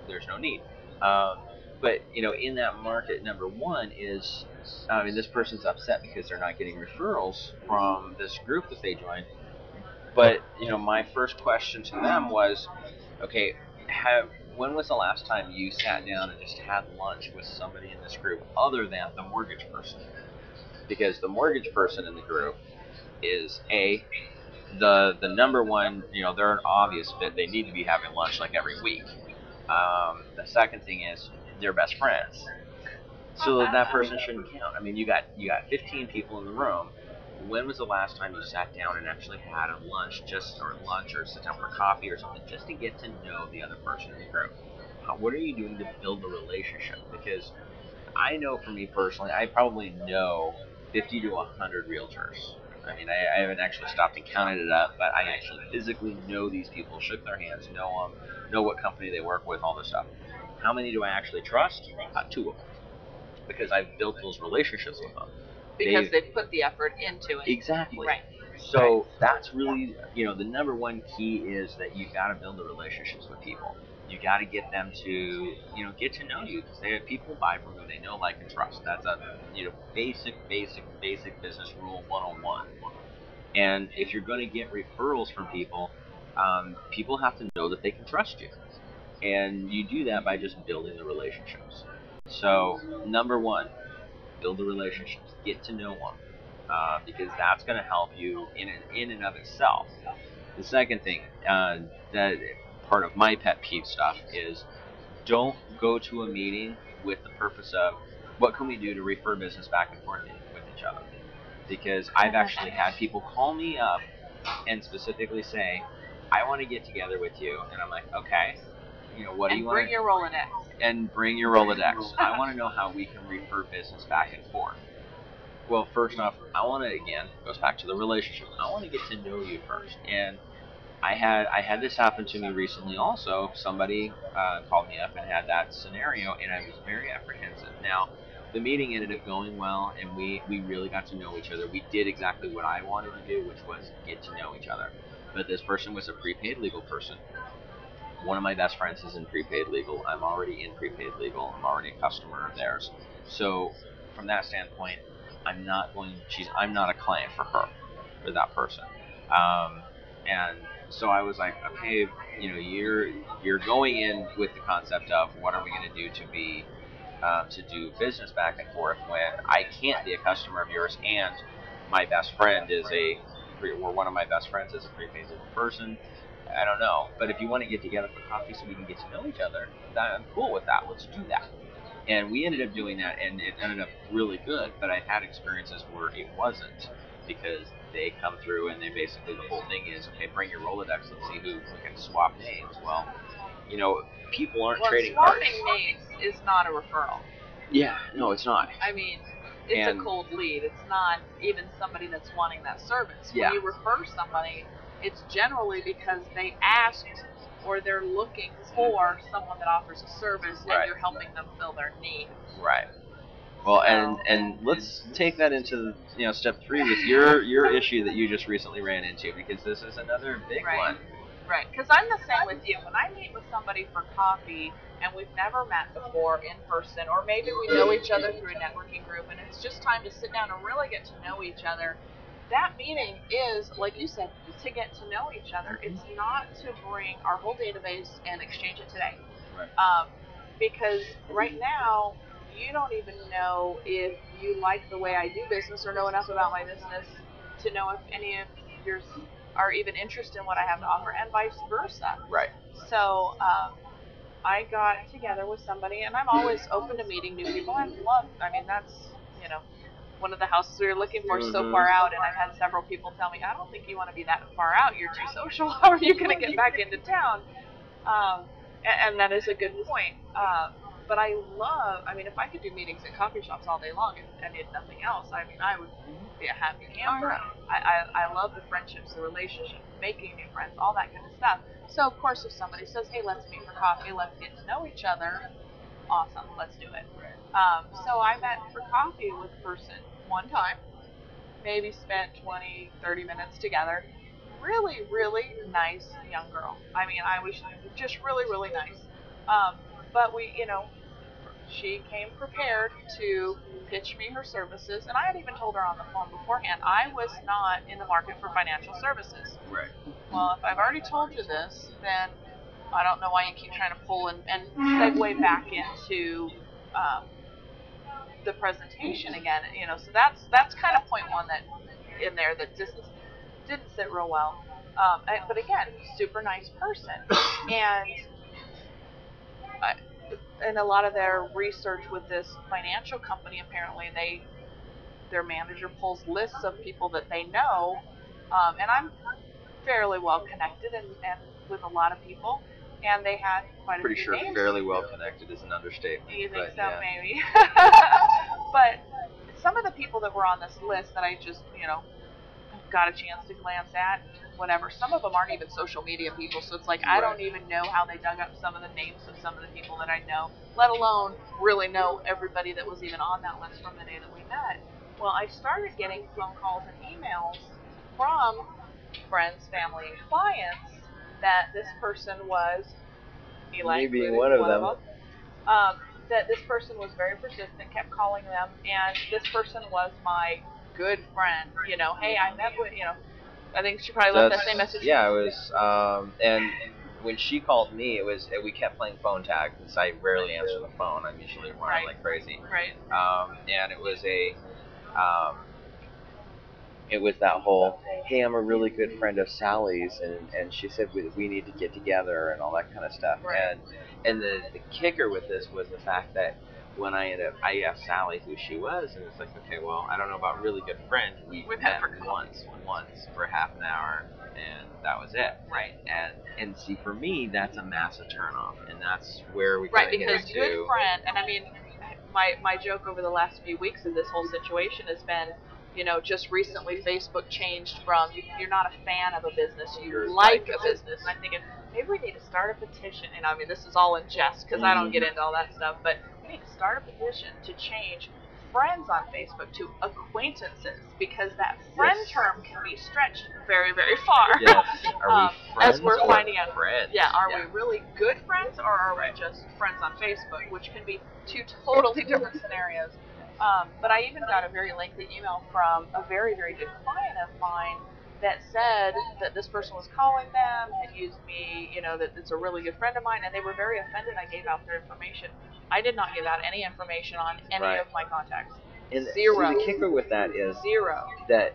there's no need. Um, but you know, in that market, number one is, I mean, this person's upset because they're not getting referrals from this group that they joined. But you know, my first question to them was, okay, have when was the last time you sat down and just had lunch with somebody in this group other than the mortgage person? Because the mortgage person in the group is a the the number one, you know, they're an obvious fit. They need to be having lunch like every week. Um, the second thing is they're best friends, so that person shouldn't count. I mean, you got you got 15 people in the room. When was the last time you sat down and actually had a lunch, just or lunch, or sit down for coffee or something, just to get to know the other person in the group? What are you doing to build a relationship? Because I know for me personally, I probably know 50 to 100 realtors. I mean, I, I haven't actually stopped and counted it up, but I actually physically know these people, shook their hands, know them, know what company they work with, all this stuff. How many do I actually trust? Uh, two of them, because I've built those relationships with them. Because They- put the effort into it. Exactly. Right. So that's really, you know, the number one key is that you got to build the relationships with people. You got to get them to, you know, get to know you. Because they, have people buy from who they know, like, and trust. That's a, you know, basic, basic, basic business rule 101. And if you're going to get referrals from people, um, people have to know that they can trust you. And you do that by just building the relationships. So, number one, build the relationships, get to know them uh, because that's going to help you in and, in and of itself. The second thing, uh, that part of my pet peeve stuff is don't go to a meeting with the purpose of what can we do to refer business back and forth with each other. Because I've actually had people call me up and specifically say, I want to get together with you. And I'm like, okay, you know, what do and you want bring your Rolodex. and bring your Rolodex. I want to know how we can refer business back and forth. Well, first off, I want to again goes back to the relationship. I want to get to know you first, and I had I had this happen to me recently. Also, somebody uh, called me up and had that scenario, and I was very apprehensive. Now, the meeting ended up going well, and we we really got to know each other. We did exactly what I wanted to do, which was get to know each other. But this person was a prepaid legal person one of my best friends is in prepaid legal. I'm already in prepaid legal. I'm already a customer of theirs. So from that standpoint, I'm not going. She's. I'm not a client for her, for that person. Um, and so I was like, okay, you know, you're you're going in with the concept of what are we going to do to be um, to do business back and forth when I can't be a customer of yours and my best friend is a or one of my best friends is a prepaid legal person. I don't know. But if you want to get together for coffee so we can get to know each other, I'm cool with that. Let's do that. And we ended up doing that, and it ended up really good. But I've had experiences where it wasn't because they come through and they basically the whole thing is okay, bring your Rolodex. Let's see who we can swap names. Well, you know, people aren't Well, trading cards. swapping names is not a referral. Yeah, no, it's not. I mean, it's And- a cold lead. It's not even somebody that's wanting that service. Yeah. When you refer somebody, it's generally because they asked or they're looking for someone that offers a service Right. and you're helping them fill their need. Right. Well, and and let's take that into you know step three with your your issue that you just recently ran into because this is another big Right. one. Right, because I'm the same with you. When I meet with somebody for coffee and we've never met before in person, or maybe we know each other through a networking group and it's just time to sit down and really get to know each other, that meeting is, like you said, to get to know each other. It's not to bring our whole database and exchange it today. Right. Um, because right now, you don't even know if you like the way I do business or know enough about my business to know if any of yours are even interested in what I have to offer, and vice versa. Right. So um, I got together with somebody, and I'm always open to meeting new people. I love, I mean, that's, you know, one of the houses we were looking for so Mhm. far out, and I've had several people tell me, I don't think you want to be that far out. You're too social. How are you going to get back into town? Um, and, and that is a good point. Um, but I love, I mean, if I could do meetings at coffee shops all day long and, and did nothing else, I mean, I would be a happy camper. I, I, I love the friendships, the relationships, making new friends, all that kind of stuff. So, of course, if somebody says, hey, let's meet for coffee, let's get to know each other, awesome, let's do it. Um, so I met for coffee with a person one time, maybe spent 20, 30 minutes together. Really, really nice young girl. I mean, I was just really, really nice. Um, but we, you know, she came prepared to pitch me her services, and I had even told her on the phone beforehand I was not in the market for financial services. Right. Well, if I've already told you this, then I don't know why you keep trying to pull and, and segue back into um, the presentation again. You know, so that's that's kind of point one that in there that just didn't sit real well. Um, but again, super nice person, and I, and a lot of their research with this financial company, apparently they their manager pulls lists of people that they know, um, and I'm fairly well connected and, and with a lot of people, and they had quite a Pretty few sure names. fairly well connected is an understatement. Do You think but, so, yeah. maybe? but some of the people that were on this list that I just, you know, got a chance to glance at. Whatever. Some of them aren't even social media people, so it's like I don't even know how they dug up some of the names of some of the people that I know, let alone really know everybody that was even on that list from the day that we met. Well, I started getting phone calls and emails from friends, family, and clients that this person was Eli Me being included, one of them. Um, that this person was very persistent, kept calling them, and this person was my good friend. You know, hey, I met with you know. I think she probably left that same message. Yeah, it was. Um, and when she called me, it was we kept playing phone tag because I rarely answer the phone. I'm usually running Right. like crazy. Right. Um, and it was a. Um, it was that whole, hey, I'm a really good friend of Sally's, and, and she said we, we need to get together and all that kind of stuff. Right. And and the, the kicker with this was the fact that when I ended up, I asked Sally who she was, and it's like, okay, well, I don't know about really good friend. We We've met for once, once for half an hour, and that was it. Right. And and see, for me, that's a massive turnoff, and that's where we Right, because good friend, and I mean, my my joke over the last few weeks of this whole situation has been, you know, just recently Facebook changed from you, you're not a fan of a business, you You're like a business. And I'm thinking maybe we need to start a petition. And I mean, this is all in jest because I don't get into all that stuff, but we need to start a petition to change friends on Facebook to acquaintances because that friend Yes. term can be stretched very, very far. Yes. Are Um, we friends as we're finding out. friends? Yeah, are we really good friends or are we just friends on Facebook, which can be two totally different scenarios. Um, but I even got a very lengthy email from a very, very good client of mine that said that this person was calling them, had used me, you know, that it's a really good friend of mine, and they were very offended I gave out their information. I did not give out any information on any Right. of my contacts. And see, Zero. the kicker with that is Zero. that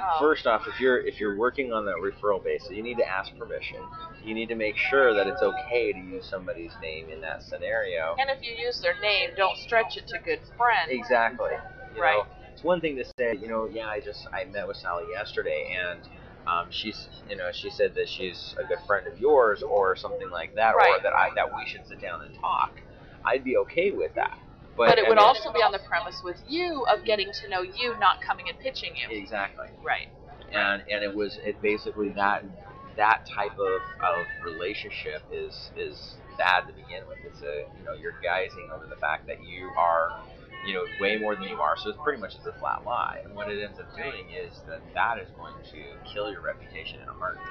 Oh. first off, if you're if you're working on that referral basis, you need to ask permission. You need to make sure that it's okay to use somebody's name in that scenario. And if you use their name, don't stretch it to good friend. Exactly. You Right. Know, it's one thing to say, you know, yeah, I just I met with Sally yesterday, and um, she's, you know, she said that she's a good friend of yours, or something like that, or Right. that I that we should sit down and talk. I'd be okay with that. But, But it I would mean- also be on the premise with you of getting to know you, not coming and pitching you. exactly. Right. and and it was it basically that that type of, of relationship is is bad to begin with. It's a you know you're guising over the fact that you are you know way more than you are, so it's pretty much just a flat lie. And what it ends up doing is that that is going to kill your reputation in a heartbeat.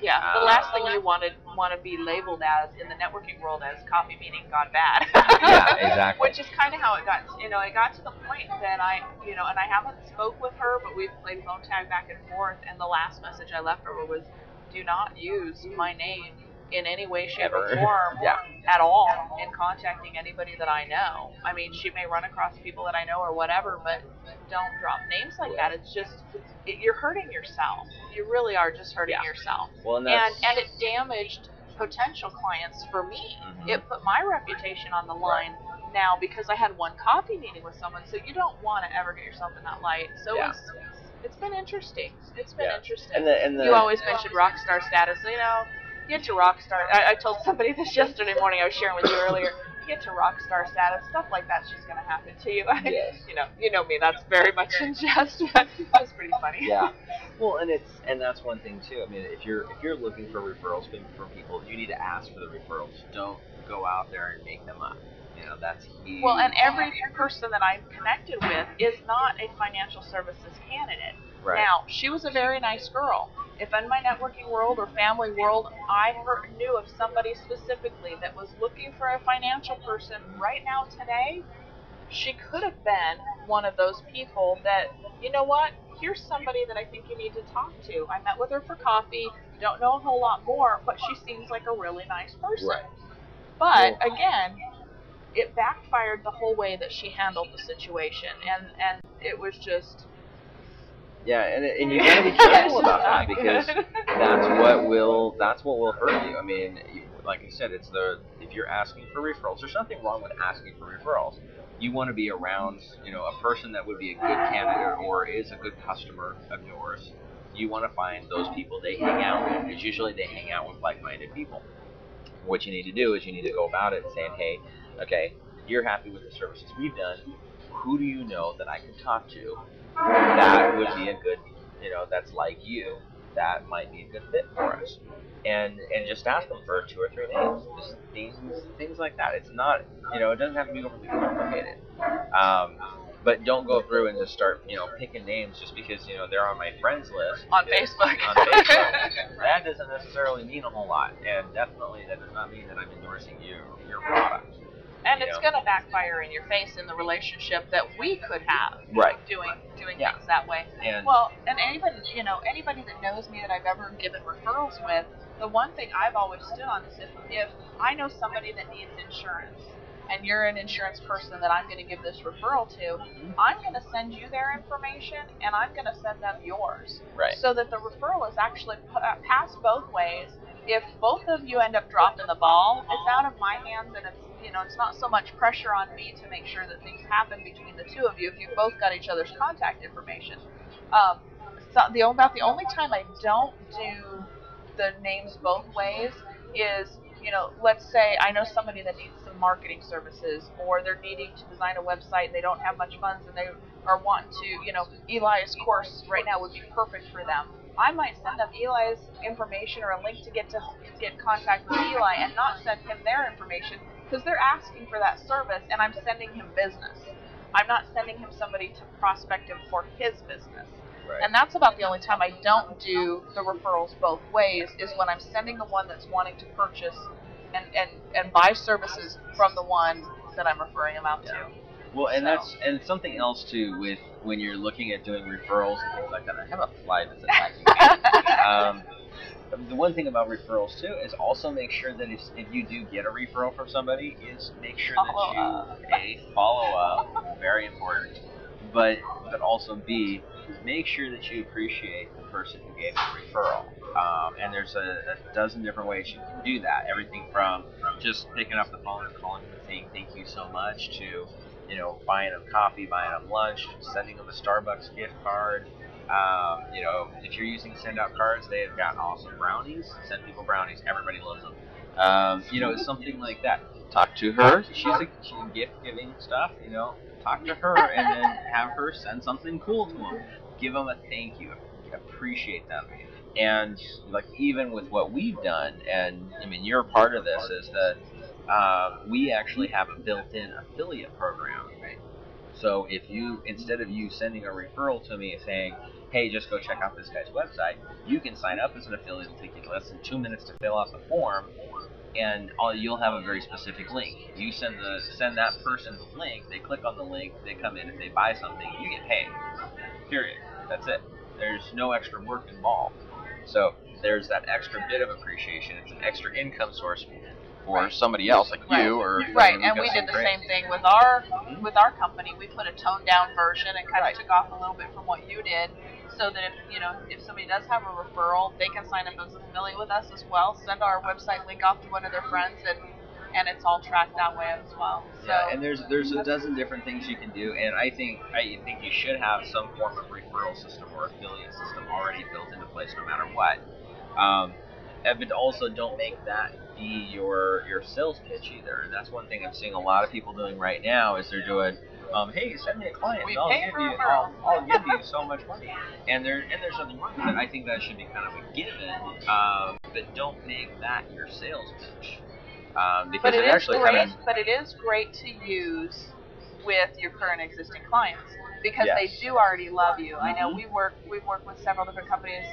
Yeah. The Uh, last thing you wanted want to be labeled as in the networking world as copy meaning gone bad. Yeah, exactly. Which is kind of how it got. You know, it got to the point that I, you know, and I haven't spoke with her, but we've played phone tag back and forth. And the last message I left her was, "Do not use my name in any way, shape, or form Yeah. at all in contacting anybody that I know. I mean, she may run across people that I know or whatever, but don't drop names like that. It's just it, you're hurting yourself. You really are just hurting Yeah. yourself. Well, and And and it damaged potential clients for me. Mhm. It put my reputation on the line now because I had one coffee meeting with someone. So you don't want to ever get yourself in that light. So Yeah. it's it's been interesting. It's been Yeah. interesting. and the and the you always mentioned rock star status. You know, get to rock star. I, I told somebody this yesterday morning. I was sharing with you earlier. Get to rock star status. Stuff like that's just going to happen to you. Yes. you know, you know me. That's very much in jest, but that was pretty funny. yeah. Well, and it's and that's one thing too. I mean, if you're if you're looking for referrals from, from people, you need to ask for the referrals. Don't go out there and make them up. You know, that's huge. Well, and every person that I'm connected with is not a financial services candidate. right. Now, she was a very nice girl. If in my networking world or family world, I heard, knew of somebody specifically that was looking for a financial person right now today, she could have been one of those people that, you know what, here's somebody that I think you need to talk to. I met with her for coffee, don't know a whole lot more, but she seems like a really nice person. Right. But again, it backfired the whole way that she handled the situation, and and it was just Yeah, and and you gotta be careful about that because that's what will that's what will hurt you. I mean, like I said, it's the if you're asking for referrals, there's nothing wrong with asking for referrals. You want to be around, you know, a person that would be a good candidate or is a good customer of yours. You want to find those people they hang out with because usually they hang out with like-minded people. What you need to do is you need to go about it saying, hey, okay, you're happy with the services we've done. Who do you know that I can talk to that would be a good you know, that's like you, that might be a good fit for us. And and just ask them for two or three names, just things things like that. It's not, you know, it doesn't have to be overly complicated. Um, but don't go through and just start, you know, picking names just because you know they're on my friends list On Facebook. on Facebook. that doesn't necessarily mean a whole lot, and definitely that does not mean that I'm endorsing you your product. And it's going to backfire in your face in the relationship that we could have Right. doing doing Yeah. things that way. And Well, and anybody, you know, anybody that knows me that I've ever given referrals with, the one thing I've always stood on is if, if I know somebody that needs insurance and you're an insurance person that I'm going to give this referral to, mm-hmm. I'm going to send you their information and I'm going to send them yours. right. So that the referral is actually p- passed both ways. If both of you end up dropping the ball, it's out of my hands and it's you know it's not so much pressure on me to make sure that things happen between the two of you if you've both got each other's contact information. Um, so the about the only time I don't do the names both ways is you know let's say I know somebody that needs some marketing services or they're needing to design a website and they don't have much funds and they are wanting to you know Eli's course right now would be perfect for them. I might send them Eli's information or a link to get to get in contact with Eli and not send him their information because they're asking for that service and I'm sending him business. I'm not sending him somebody to prospect him for his business. Right. And that's about the only time I don't do the referrals both ways is when I'm sending the one that's wanting to purchase and, and, and buy services from the one that I'm referring them out to. Well, and So- that's and something else too with when you're looking at doing referrals and things like that. I have a fly that's attacking me. um, the one thing about referrals too is also make sure that if, if you do get a referral from somebody, is make sure Follow that up. you a follow up, very important, but but also b make sure that you appreciate the person who gave the referral. Um, and there's a, a dozen different ways you can do that. Everything from just picking up the phone and calling them and saying thank you so much to you know, buying them coffee, buying them lunch, sending them a Starbucks gift card. Um, you know, if you're using send out cards, they've got awesome brownies. Send people brownies. Everybody loves them. Um, you know, something like that. Talk to her. She's a she's gift giving stuff. You know, talk to her and then have her send something cool to them. Give them a thank you. Appreciate them. And like even with what we've done, and I mean you're a part of this, is that uh, we actually have a built-in affiliate program. So if you instead of you sending a referral to me saying, "Hey, just go check out this guy's website," you can sign up as an affiliate. It'll take you less than two minutes to fill out the form, and all, you'll have a very specific link. You send the send that person the link. They click on the link. They come in. If they buy something, you get paid. Period. That's it. There's no extra work involved. So there's that extra bit of appreciation. It's an extra income source for somebody else like Right. you or Right, and we did the same thing with our Mhm. with our company. We put a toned down version and kind of took off a little bit from what you did, so that if you know if somebody does have a referral, they can sign up as an affiliate with us as well. Send our website link off to one of their friends, and and it's all tracked that way as well. So Yeah, and there's there's a dozen different things you can do, and I think I think you should have some form of referral system or affiliate system already built into place, no matter what. Um, and- but also don't make that be your your sales pitch either. And that's one thing I'm seeing a lot of people doing right now is they're doing, um, hey, send me a client, and I'll give you. I'll, I'll give you so much money. And there and there's nothing wrong with it. I think that should be kind of a given, um, but don't make that your sales pitch. Um, because but it it is actually great. kind of But it is great to use with your current existing clients because they do already love you. I know Mhm. we work we work with several different companies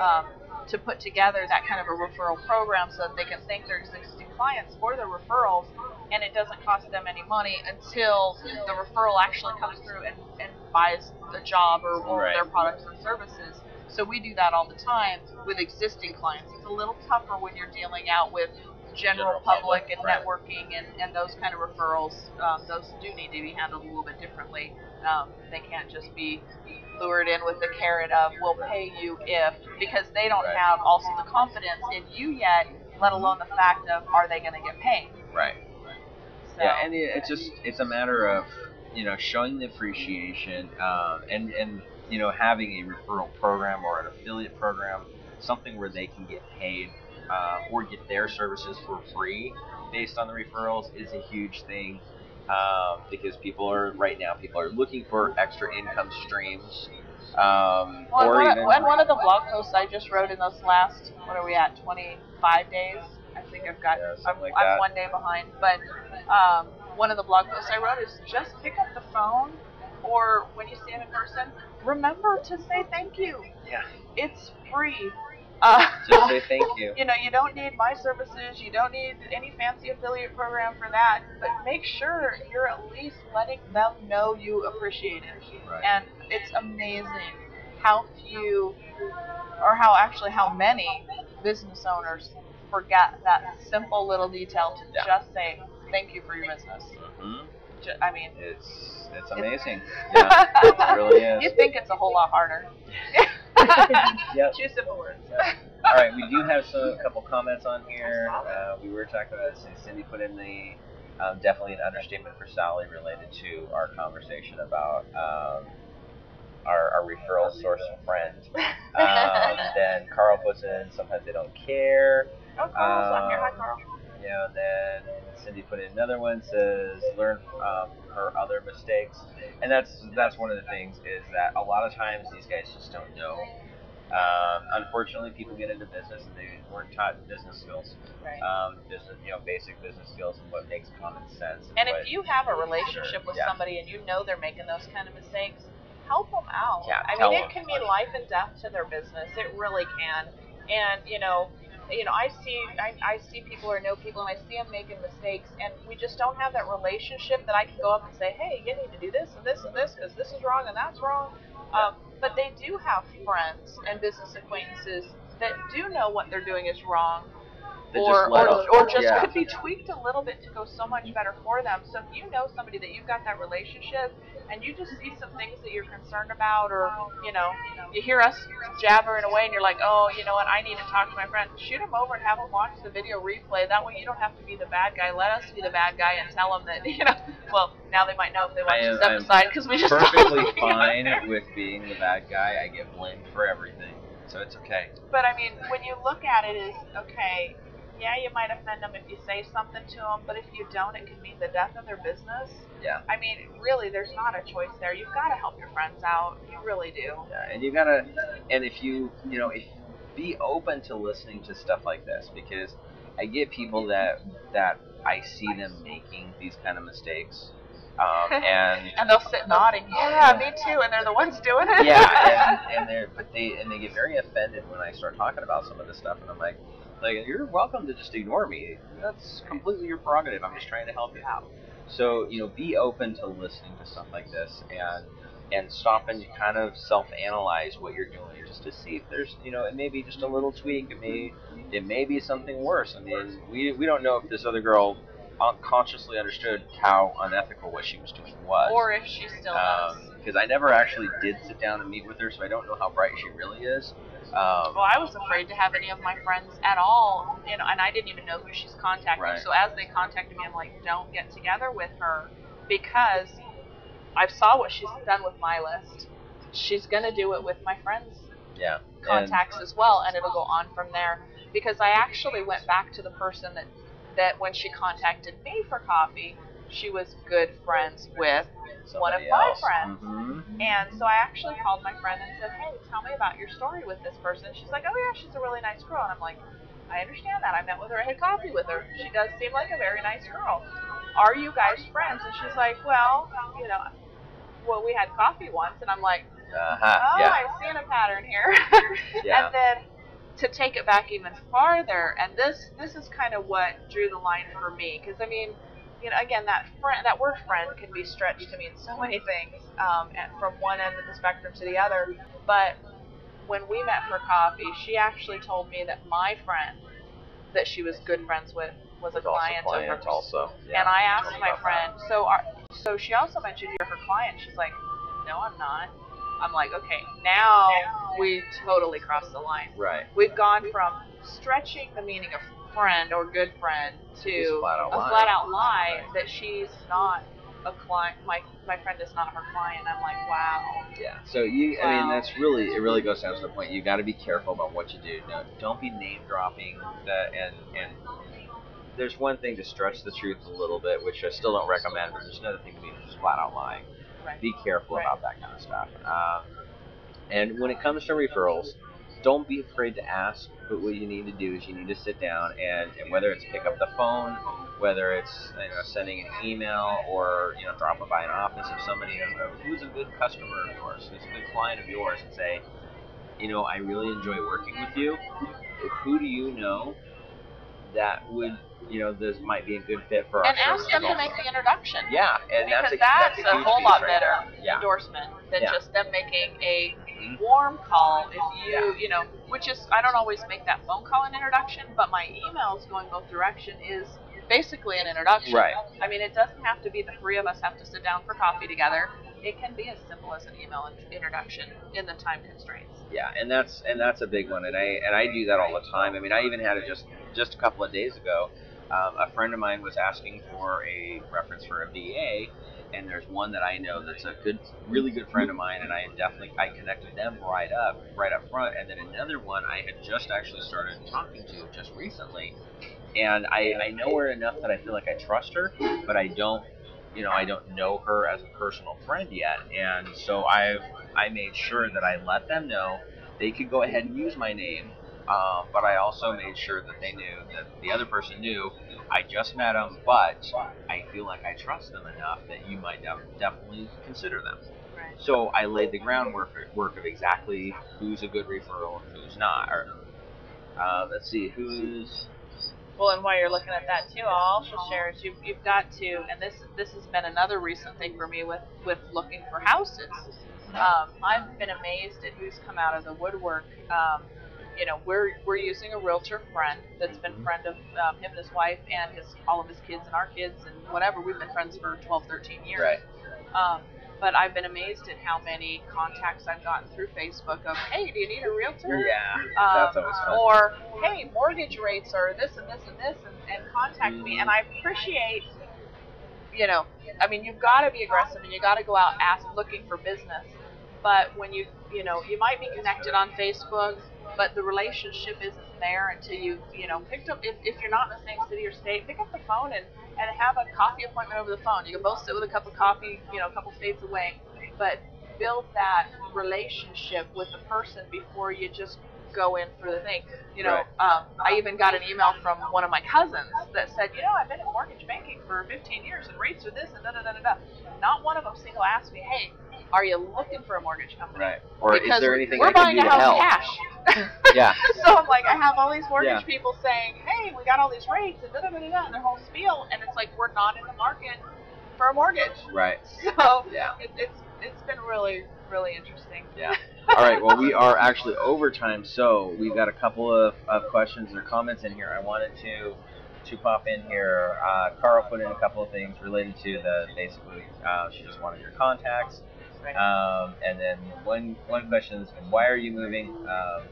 um, to put together that kind of a referral program so that they can thank their existing clients for their referrals, and it doesn't cost them any money until the referral actually comes through and, and buys the job or, or Right. their products or services. So we do that all the time with existing clients. It's a little tougher when you're dealing out with general, public, public, and right. networking and, and those kind of referrals. Um, those do need to be handled a little bit differently. Um, they can't just be lured in with the carrot of "we'll pay you if," because they don't Right. have also the confidence in you yet, let alone the fact of are they going to get paid. right. So, Yeah, and it, it's just it's a matter of you know showing the appreciation um, and and you know having a referral program or an affiliate program, something where they can get paid uh, or get their services for free based on the referrals is a huge thing um, because people are right now people are looking for extra income streams Um, Well, or one, even of, one of the blog posts I just wrote in those last, what are we at, 25 days? I think I've got, Yeah, I'm, like I'm one day behind. But um, one of the blog posts I wrote is just pick up the phone or when you see him in person, remember to say thank you. Yeah. It's free. Uh, just say thank you. you know, you don't need my services, you don't need any fancy affiliate program for that, but make sure you're at least letting them know you appreciate it. Right. And it's amazing how few, or how actually how many business owners forget that simple little detail to Yeah. just say thank you for your business. hmm Ju- I mean, It's it's amazing. Yeah, it really is. you think it's a whole lot harder. Yep. Two simple words. All right, we do have some a couple comments on here. Uh, we were talking about this, and Cindy put in the um, definitely an understatement for Sally related to our conversation about um, our, our referral source friend. Um, then Carl puts in sometimes they don't care. Oh, Carl's on here. Hi, Um, Carl. You know, and then Cindy put in another one says learn um, her other mistakes, and that's that's one of the things is that a lot of times these guys just don't know. Um, unfortunately, people get into business and they weren't taught business skills, Right. um, business you know basic business skills and what makes common sense. And what- if you have a relationship with Yeah. somebody and you know they're making those kind of mistakes, help them out. Yeah, I mean, them. it can mean life and death to their business. It really can. And you know, you know, I see, I, I see people or know people, and I see them making mistakes, and we just don't have that relationship that I can go up and say, hey, you need to do this and this and this because this is wrong and that's wrong. Um, but they do have friends and business acquaintances that do know what they're doing is wrong That or, just or, or just yeah. could be tweaked a little bit to go so much better for them. So if you know somebody that you've got that relationship and you just see some things that you're concerned about or, you know, you hear us jabbering away and you're like, oh, you know what, I need to talk to my friend, shoot them over and have them watch the video replay. That way you don't have to be the bad guy. Let us be the bad guy and tell them that, you know, well, now they might know if they watch am- this episode because we just perfectly fine with being the bad guy. I get blamed for everything, so it's okay. But I mean, when you look at it, is okay. Yeah, you might offend them if you say something to them, but if you don't, it could mean the death of their business. Yeah. I mean, really, there's not a choice there. You've got to help your friends out. You really do. Yeah, and you gotta, and if you, you know, if be open to listening to stuff like this because I get people that that I see them making these kind of mistakes, um, and And they'll sit nodding. Yeah, me too. And they're the ones doing it. yeah, and, and they're but they and they get very offended when I start talking about some of this stuff, and I'm like, like you're welcome to just ignore me. That's completely your prerogative. I'm just trying to help you out. So you know, be open to listening to stuff like this, and and stop and kind of self-analyze what you're doing, just to see if there's you know, it may be just a little tweak. It may it may be something worse. I mean, we we don't know if this other girl unconsciously understood how unethical what she was doing was Or if she still does. because I never actually did sit down and meet with her, so I don't know how bright she really is. Um, Well, I was afraid to have any of my friends at all, you know, and I didn't even know who she's contacting. Right. So as they contacted me, I'm like, don't get together with her because I saw what she's done with my list. She's gonna do it with my friends' yeah, contacts as well, and it'll go on from there. Because I actually went back to the person that that when she contacted me for coffee, she was good friends with and one of somebody my else. friends. Mhm. And so I actually called my friend and said, Hey, tell me about your story with this person. She's like, Oh, yeah, she's a really nice girl. And I'm like, I understand that. I met with her, I had coffee with her. She does seem like a very nice girl. Are you guys friends? And she's like, Well, you know, well, we had coffee once. And I'm like, Uh-huh. Oh, yeah. I'm seeing a pattern here. Yeah. And then to take it back even farther, and this this is kind of what drew the line for me, because I mean, you know, again, that friend, that word friend can be stretched to mean so many things, um, and from one end of the spectrum to the other. But when we met for coffee, she actually told me that my friend, that she was good friends with, was a client, client of hers. also. Yeah. And I asked my friend, so are, so she also mentioned you're her client. She's like, no, I'm not. I'm like, okay, now we totally crossed the line. Right. We've gone from stretching the meaning of friend or good friend to flat a lie. flat out lie that she's not a client. My my friend is not her client. I'm like, wow. Yeah. So you, I mean, that's really, it really goes down to the point. You got to be careful about what you do. No, don't be name dropping that, and and there's one thing to stretch the truth a little bit, which I still don't recommend, but there's another thing to be just flat out lying. Right. Be careful Right. about that kind of stuff. Um, And when it comes to referrals, don't be afraid to ask. But what you need to do is you need to sit down and, and whether it's pick up the phone, whether it's you know sending an email or you know dropping by an office of somebody who's a good customer of yours, who's a good client of yours, and say, you know, I really enjoy working with you. Who do you know that would you know this might be a good fit for our And ask them to make the introduction. Yeah, and because that's a, that's, that's a, a whole lot right better. Yeah. endorsement than Yeah. just them making a Mhm. warm call. If you, Yeah. you know, which is I don't always make that phone call an introduction, but my emails going both direction is basically an introduction. Right. I mean, it doesn't have to be the three of us have to sit down for coffee together. It can be as simple as an email introduction in the time constraints. Yeah, and that's and that's a big one, and I and I do that all the time. I mean, I even had it just just a couple of days ago. Um, a friend of mine was asking for a reference for a VA, and there's one that I know that's a good, really good friend of mine, and I definitely I connected them right up, right up front, and then another one I had just actually started talking to just recently, and I I know her enough that I feel like I trust her, but I don't. You know, I don't know her as a personal friend yet, and so I've I made sure that I let them know they could go ahead and use my name, uh, but I also made sure that they knew that the other person knew I just met them, but I feel like I trust them enough that you might def- definitely consider them. Right. So I laid the groundwork work of exactly who's a good referral and who's not. Or, uh, let's see, who's Well, and while you're looking at that too, I'll also share is you've, you've got to, and this this has been another recent thing for me with with looking for houses. Um, I've been amazed at who's come out of the woodwork. Um, you know, we're we're using a realtor friend that's been friend of um, him and his wife and his all of his kids and our kids and whatever. We've been friends for 12, 13 years. right. Um, but I've been amazed at how many contacts I've gotten through Facebook of, hey, do you need a realtor? Yeah, um, that's always fun. Or, hey, mortgage rates are this and this and this, and, and contact me. And I appreciate, you know, I mean, you've got to be aggressive and you got to go out ask, looking for business. But when you, you know, you might be connected on Facebook, but the relationship isn't there until you, you know, picked up. If, if you're not in the same city or state, pick up the phone and and have a coffee appointment over the phone. You can both sit with a cup of coffee, you know, a couple states away, but build that relationship with the person before you just go in for the thing. You know, um, I even got an email from one of my cousins that said, you know, I've been in mortgage banking for 15 years and rates are this and da da da da da. Not one of them single asked me, hey, are you looking for a mortgage company? Right. Or because is there anything we're I buying a house cash. Yeah. so I'm like, I have all these mortgage Yeah. people saying, hey, we got all these rates and da da da da and their whole spiel, and it's like we're not in the market for a mortgage. Right. So Yeah. it, it's it's been really really interesting. Yeah. All right. Well, we are actually overtime, so we've got a couple of, of questions or comments in here. I wanted to to pop in here. Uh, Carl put in a couple of things related to the basically. Uh, she just wanted your contacts, Right. um, and then one one question is why are you moving? Um,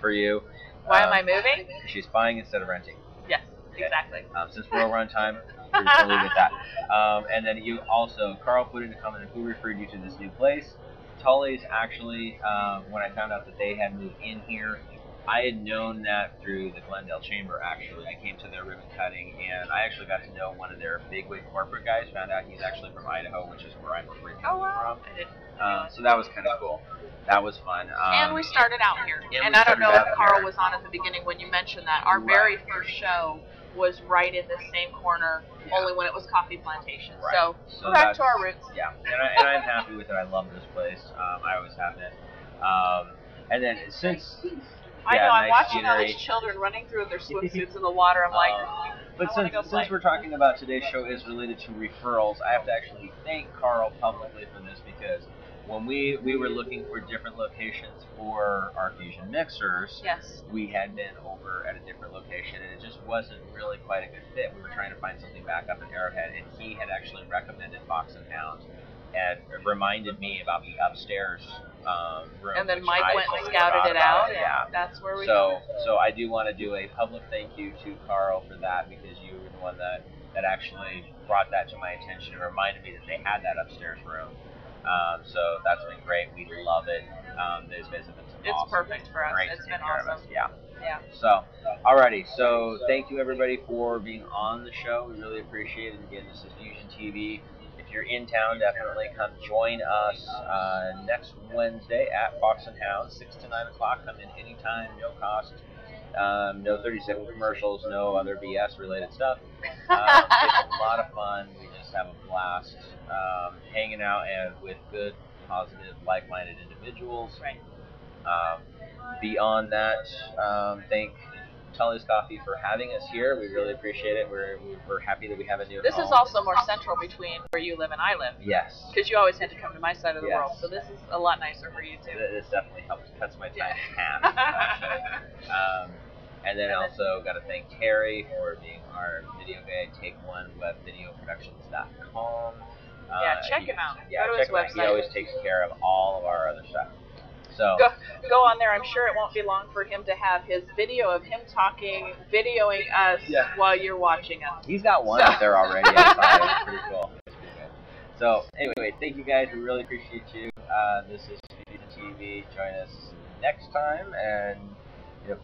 for you. Why um, am I moving? She's buying instead of renting. Yes, Okay. exactly. Um, since we're over on time, we're just gonna leave it at that. Um, and then you also, Carl put in a comment who referred you to this new place. Tully's actually, um, when I found out that they had moved in here, I had known that through the Glendale Chamber. Actually, I came to their ribbon cutting, and I actually got to know one of their bigwig corporate guys. Found out he's actually from Idaho, which is where I'm originally Oh wow! from. I didn't. Um, so that was kind of cool. That was fun. Um, and we started out here. and and I don't know if Carl here. was on at the beginning when you mentioned that. Our Right. very first show was right in this same corner, Yeah. only when it was coffee plantation. Right. So, So we're back to our roots. Yeah, and, I, and I'm happy with it. I love this place. Um, I always have been. Um, and then since I Yeah, know. I'm nice watching all these children running through their swimsuits in the water. I'm like, Uh, but I since go since we're talking about today's show is related to referrals, I have to actually thank Carl publicly for this because when we we were looking for different locations for our fusion mixers, yes. we had been over at a different location and it just wasn't really quite a good fit. We were trying to find something back up in Arrowhead, and he had actually recommended Fox and Hound and reminded me about the upstairs um, room. And then Mike I went and scouted it out. Yeah. That's where we. So, so I do want to do a public thank you to Carl for that because you were the one that, that actually brought that to my attention and reminded me that they had that upstairs room. Um, so that's been great. We love it. Um, guys have been some It's awesome, perfect for us. It's been take care of awesome. Yeah. Yeah. So, alrighty. So, thank you everybody for being on the show. We really appreciate it. Again, this is Fusion TV. If you're in town, definitely come join us uh, next Wednesday at Fox and Hound, six to nine o'clock. Come in anytime, no cost. Um, no 30 second commercials, no other BS related stuff. Um, it's a lot of fun. We just have a blast um, hanging out and with good, positive, like-minded individuals. Right. Um, beyond that, um, thank Tully's Coffee for having us here. We really appreciate it. We're, we're happy that we have a new This home. is also more central between where you live and I live. Yes. Because you always had to come to my side of the Yes. world, so this is a lot nicer for you too. This definitely helps cuts my time in half. Um, and then also got to thank Terry for being our video guy. Take one webvideoproductions.com. Uh, Yeah, check he- him out. Yeah, Go to check his him out. He always takes care of all of our other stuff. So go, go on there. I'm sure it won't be long for him to have his video of him talking, videoing us Yeah. while you're watching us. he's got one So- up there already. It's pretty cool. It's pretty. So anyway, thank you guys. We really appreciate you. Uh, this is Speed TV. Join us next time, and know,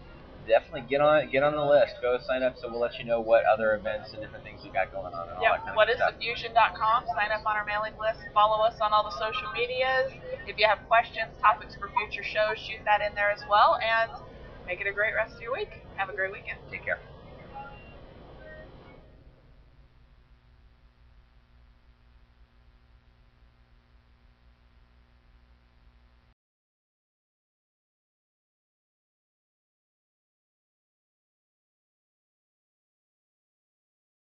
definitely get on get on the list. Go sign up, so we'll let you know what other events and different things we got going on. And all that Yep. kind of What is stuff. thefusion.com? Sign up on our mailing list. Follow us on all the social medias. If you have questions, topics for future shows, shoot that in there as well. And make it a great rest of your week. Have a great weekend. Take care.